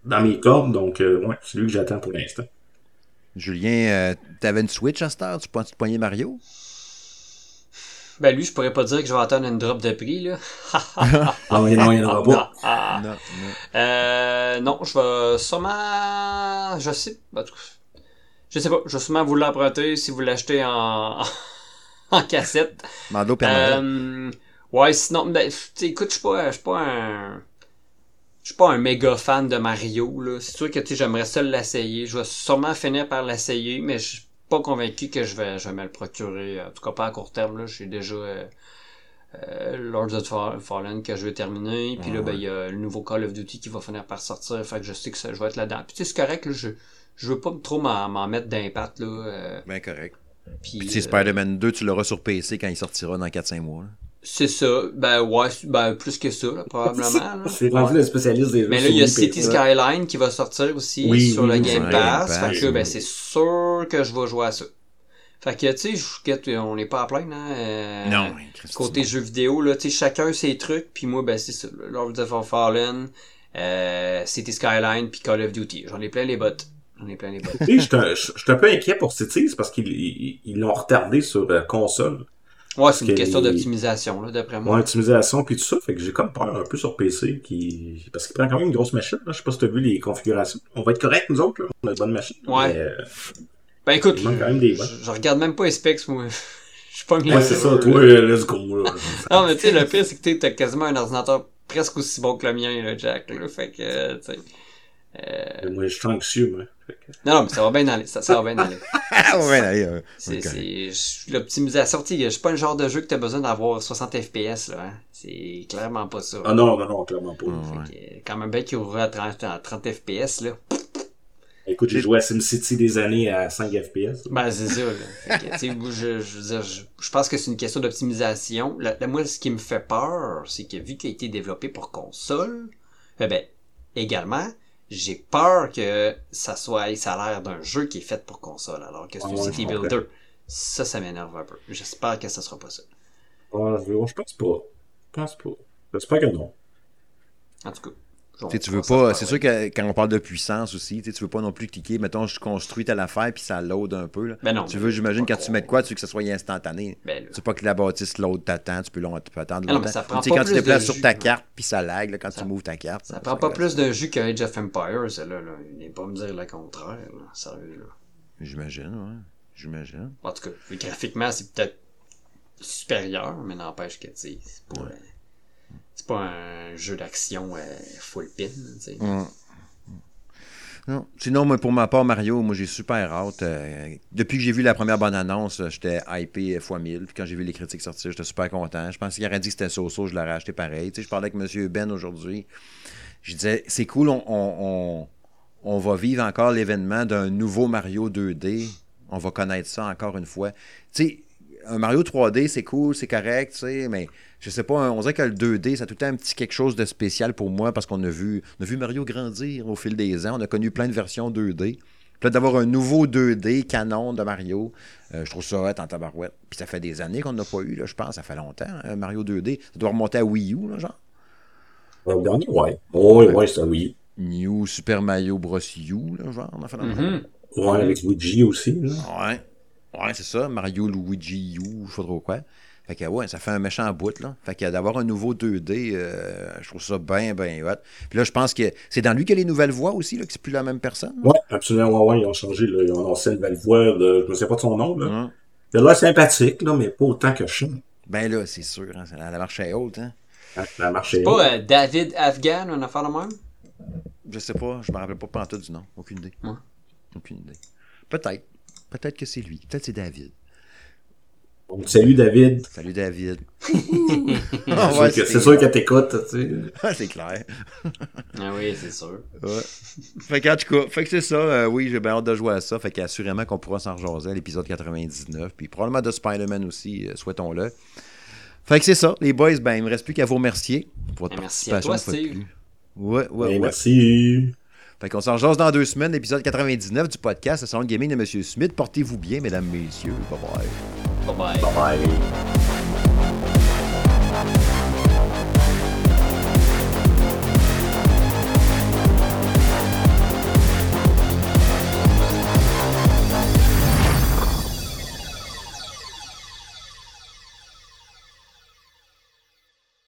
dans mes cordes. Donc, euh, ouais, c'est lui que j'attends pour l'instant. Julien, euh, t'avais une Switch à cette heure? Tu poignais Mario? Ben lui, je pourrais pas dire que je vais attendre une drop de prix, là. Ah, non, il n'y en aura pas. Ah. Non, non. Euh, non, je vais sûrement... Je sais... en tout cas, Je sais pas, je vais sûrement vous l'emprunter si vous l'achetez en... en cassette. Mando. Euh, ouais, sinon, ben, écoute, je suis pas, je suis pas un, je suis pas un méga fan de Mario, là. C'est sûr que, tu sais, j'aimerais ça l'essayer. Je vais sûrement finir par l'essayer, mais je pas convaincu que je vais, je vais me le procurer. En tout cas, pas à court terme, là. J'ai déjà, euh, euh, Lords of Fa- Fallen que je vais terminer. Puis là, ben, il y a le nouveau Call of Duty qui va finir par sortir. Fait que je sais que ça, je vais être là-dedans. Puis tu sais, c'est correct, là, je, je veux pas trop m'en, m'en mettre d'impact, là. euh, Ben correct. puis, Puis tu sais, euh, Spider-Man 2, tu l'auras sur PC quand il sortira dans 4-5 mois. là. C'est ça. Ben ouais, ben plus que ça, là, probablement. là. C'est rendu le spécialiste des jeux Mais là, il y a City Skyline qui va sortir aussi Oui, sur le oui, Game Pass. Game Pass, fait que ben c'est sûr que je vais jouer à ça. Fait que, tu sais, je- quête, on n'est pas à plein, hein. euh, non, Christ, Côté jeux vidéo, là, tu sais, chacun ses trucs, puis moi, ben c'est ça. là, Lords of Fallen, euh, City Skyline, puis Call of Duty. J'en ai plein les bottes. J'en ai plein les bottes. Tu sais, j'étais un- peu inquiet pour Cities parce qu'ils ils- ils l'ont retardé sur euh, console. Ouais, c'est une que question d'optimisation, là, d'après moi. Mon optimisation puis tout ça, fait que j'ai comme peur un peu sur PC qui parce qu'il prend quand même une grosse machine. Là. Je sais pas si t'as vu les configurations. On va être correct nous autres, là. on a une bonne machine. Ouais. Mais, euh, Ben écoute, quand même des je, je regarde même pas les specs, moi. Je suis pas ouais, c'est ça, toi, let's go. Là. Non, mais tu sais, le pire, c'est que t'as quasiment un ordinateur presque aussi bon que le mien, là, Jack. Là, fait que, tu sais. Euh, Moi, je suis anxieux, moi. Non, non, mais ça va bien aller. Ça, ça va bien aller. Ah, ouais, allez, euh, C'est, ok. c'est, je- l'optimisation, tu sais, je suis pas le genre de jeu que t'as besoin d'avoir 60 FPS, là, hein. C'est clairement pas ça. Ah non, non, non, clairement pas. Ouais. Que, quand même bien qu'il ouvre à 30, à 30 FPS, là. Écoute, j'ai joué à SimCity des années à 5 FPS. Ben, c'est ça, là. Que, tu je, je veux dire, je, je pense que c'est une question d'optimisation. Moi, ce qui me fait peur, c'est que vu qu'il a été développé pour console, eh ben, également, j'ai peur que ça soit, ça a l'air d'un jeu qui est fait pour console, alors que c'est ouais, City. Builder. Ça, ça m'énerve un peu. J'espère que ça sera pas ça. Ouais, je pense pas. Je pense pas. J'espère que non. En tout cas. Tu veux pas, c'est sûr que quand on parle de puissance aussi, tu veux pas non plus cliquer, mettons, je construis telle affaire puis ça load un peu. Là. Ben non. Tu veux, j'imagine, quand tu mets de quoi, tu veux que ça soit instantané. Ben, là. Tu veux pas que la bâtisse load t'attend, tu peux, long- tu peux attendre Ah non, longtemps. mais ça prend Tu sais, pas quand tu déplaces sur jus, ta carte puis ça lag là, quand Ça- tu m'ouvres ta carte. Ça prend pas plus de jus que Age of Empires, là, là. Il n'est pas me dire le contraire, là. Sérieux, là. J'imagine, ouais. J'imagine. En tout cas, graphiquement, c'est peut-être supérieur, mais n'empêche que, tu sais, c'est pas, euh, c'est pas un jeu d'action euh, full pin. Mm. Non. Sinon, moi, pour ma part, Mario, moi, j'ai super hâte. euh, depuis que j'ai vu la première bonne annonce, euh, j'étais hypé x 1000. Puis quand j'ai vu les critiques sortir, j'étais super content. Je pensais qu'il aurait dit que c'était so-so, je l'aurais acheté pareil. Je parlais avec M. Ben aujourd'hui. Je disais, c'est cool, on, on- on va vivre encore l'événement d'un nouveau Mario 2D. On va connaître ça encore une fois. Tu sais, un Mario 3D, c'est cool, c'est correct, tu sais, mais je sais pas, on dirait que le 2D, ça a tout le temps un petit quelque chose de spécial pour moi parce qu'on a vu, on a vu Mario grandir au fil des ans. On a connu plein de versions 2D. Puis d'avoir un nouveau 2D canon de Mario, euh, je trouve ça hot en tabarouette. Puis ça fait des années qu'on n'a pas eu, là, je pense. Ça fait longtemps, hein, Mario 2D. Ça doit remonter à Wii U, là, genre. Le dernier, ouais. Ouais, ouais, c'est un Wii. New Super Mario Bros. U, là, genre. on a fait un- Mhm. Ouais, avec Luigi aussi, là. Ouais. Ouais, c'est ça. Mario Luigi U, je sais pas trop quoi. Fait que ouais, ça fait un méchant bout, là. Fait que d'avoir un nouveau 2D, euh, je trouve ça bien, bien hot. Puis là, je pense que c'est dans lui qu'il y a les nouvelles voix aussi, là, que c'est plus la même personne? Ouais, absolument, ouais, ouais, ils ont changé, là. Ils ont annoncé une nouvelle voix de, je me sais pas de son nom, là. Il a l'air sympathique, là, mais pas autant que Sean. Ben là, c'est sûr, hein, la marche est haute, hein. La marché. Pas euh, David Afghan, une affaire de même? Je sais pas, je me rappelle pas pantoute du nom. Aucune idée. Aucune idée. Peut-être. Peut-être que c'est lui. Peut-être c'est David. Donc, salut David. Salut David. C'est Ah sûr c'est- c'est sûr que t'écoutes, tu sais. Ah, c'est clair. Ah oui, c'est sûr. Ouais. Fait que, en tout cas, fait que c'est ça. euh, oui, j'ai bien hâte de jouer à ça. Fait qu'assurément qu'on pourra s'en rejaser à l'épisode 99. Puis probablement de Spider-Man aussi, euh, souhaitons-le. Fait que c'est ça. Les boys, ben, il me reste plus qu'à vous remercier pour votre Ben, merci à participation. toi, fois de Steve. plus. Ouais, ouais, Ben, ouais. Merci. Fait qu'on s'en rejase dans deux semaines, l'épisode 99 du podcast, le salon de gaming de M. Smith. Portez-vous bien, mesdames, messieurs. Bye bye. Bye bye. Bye bye.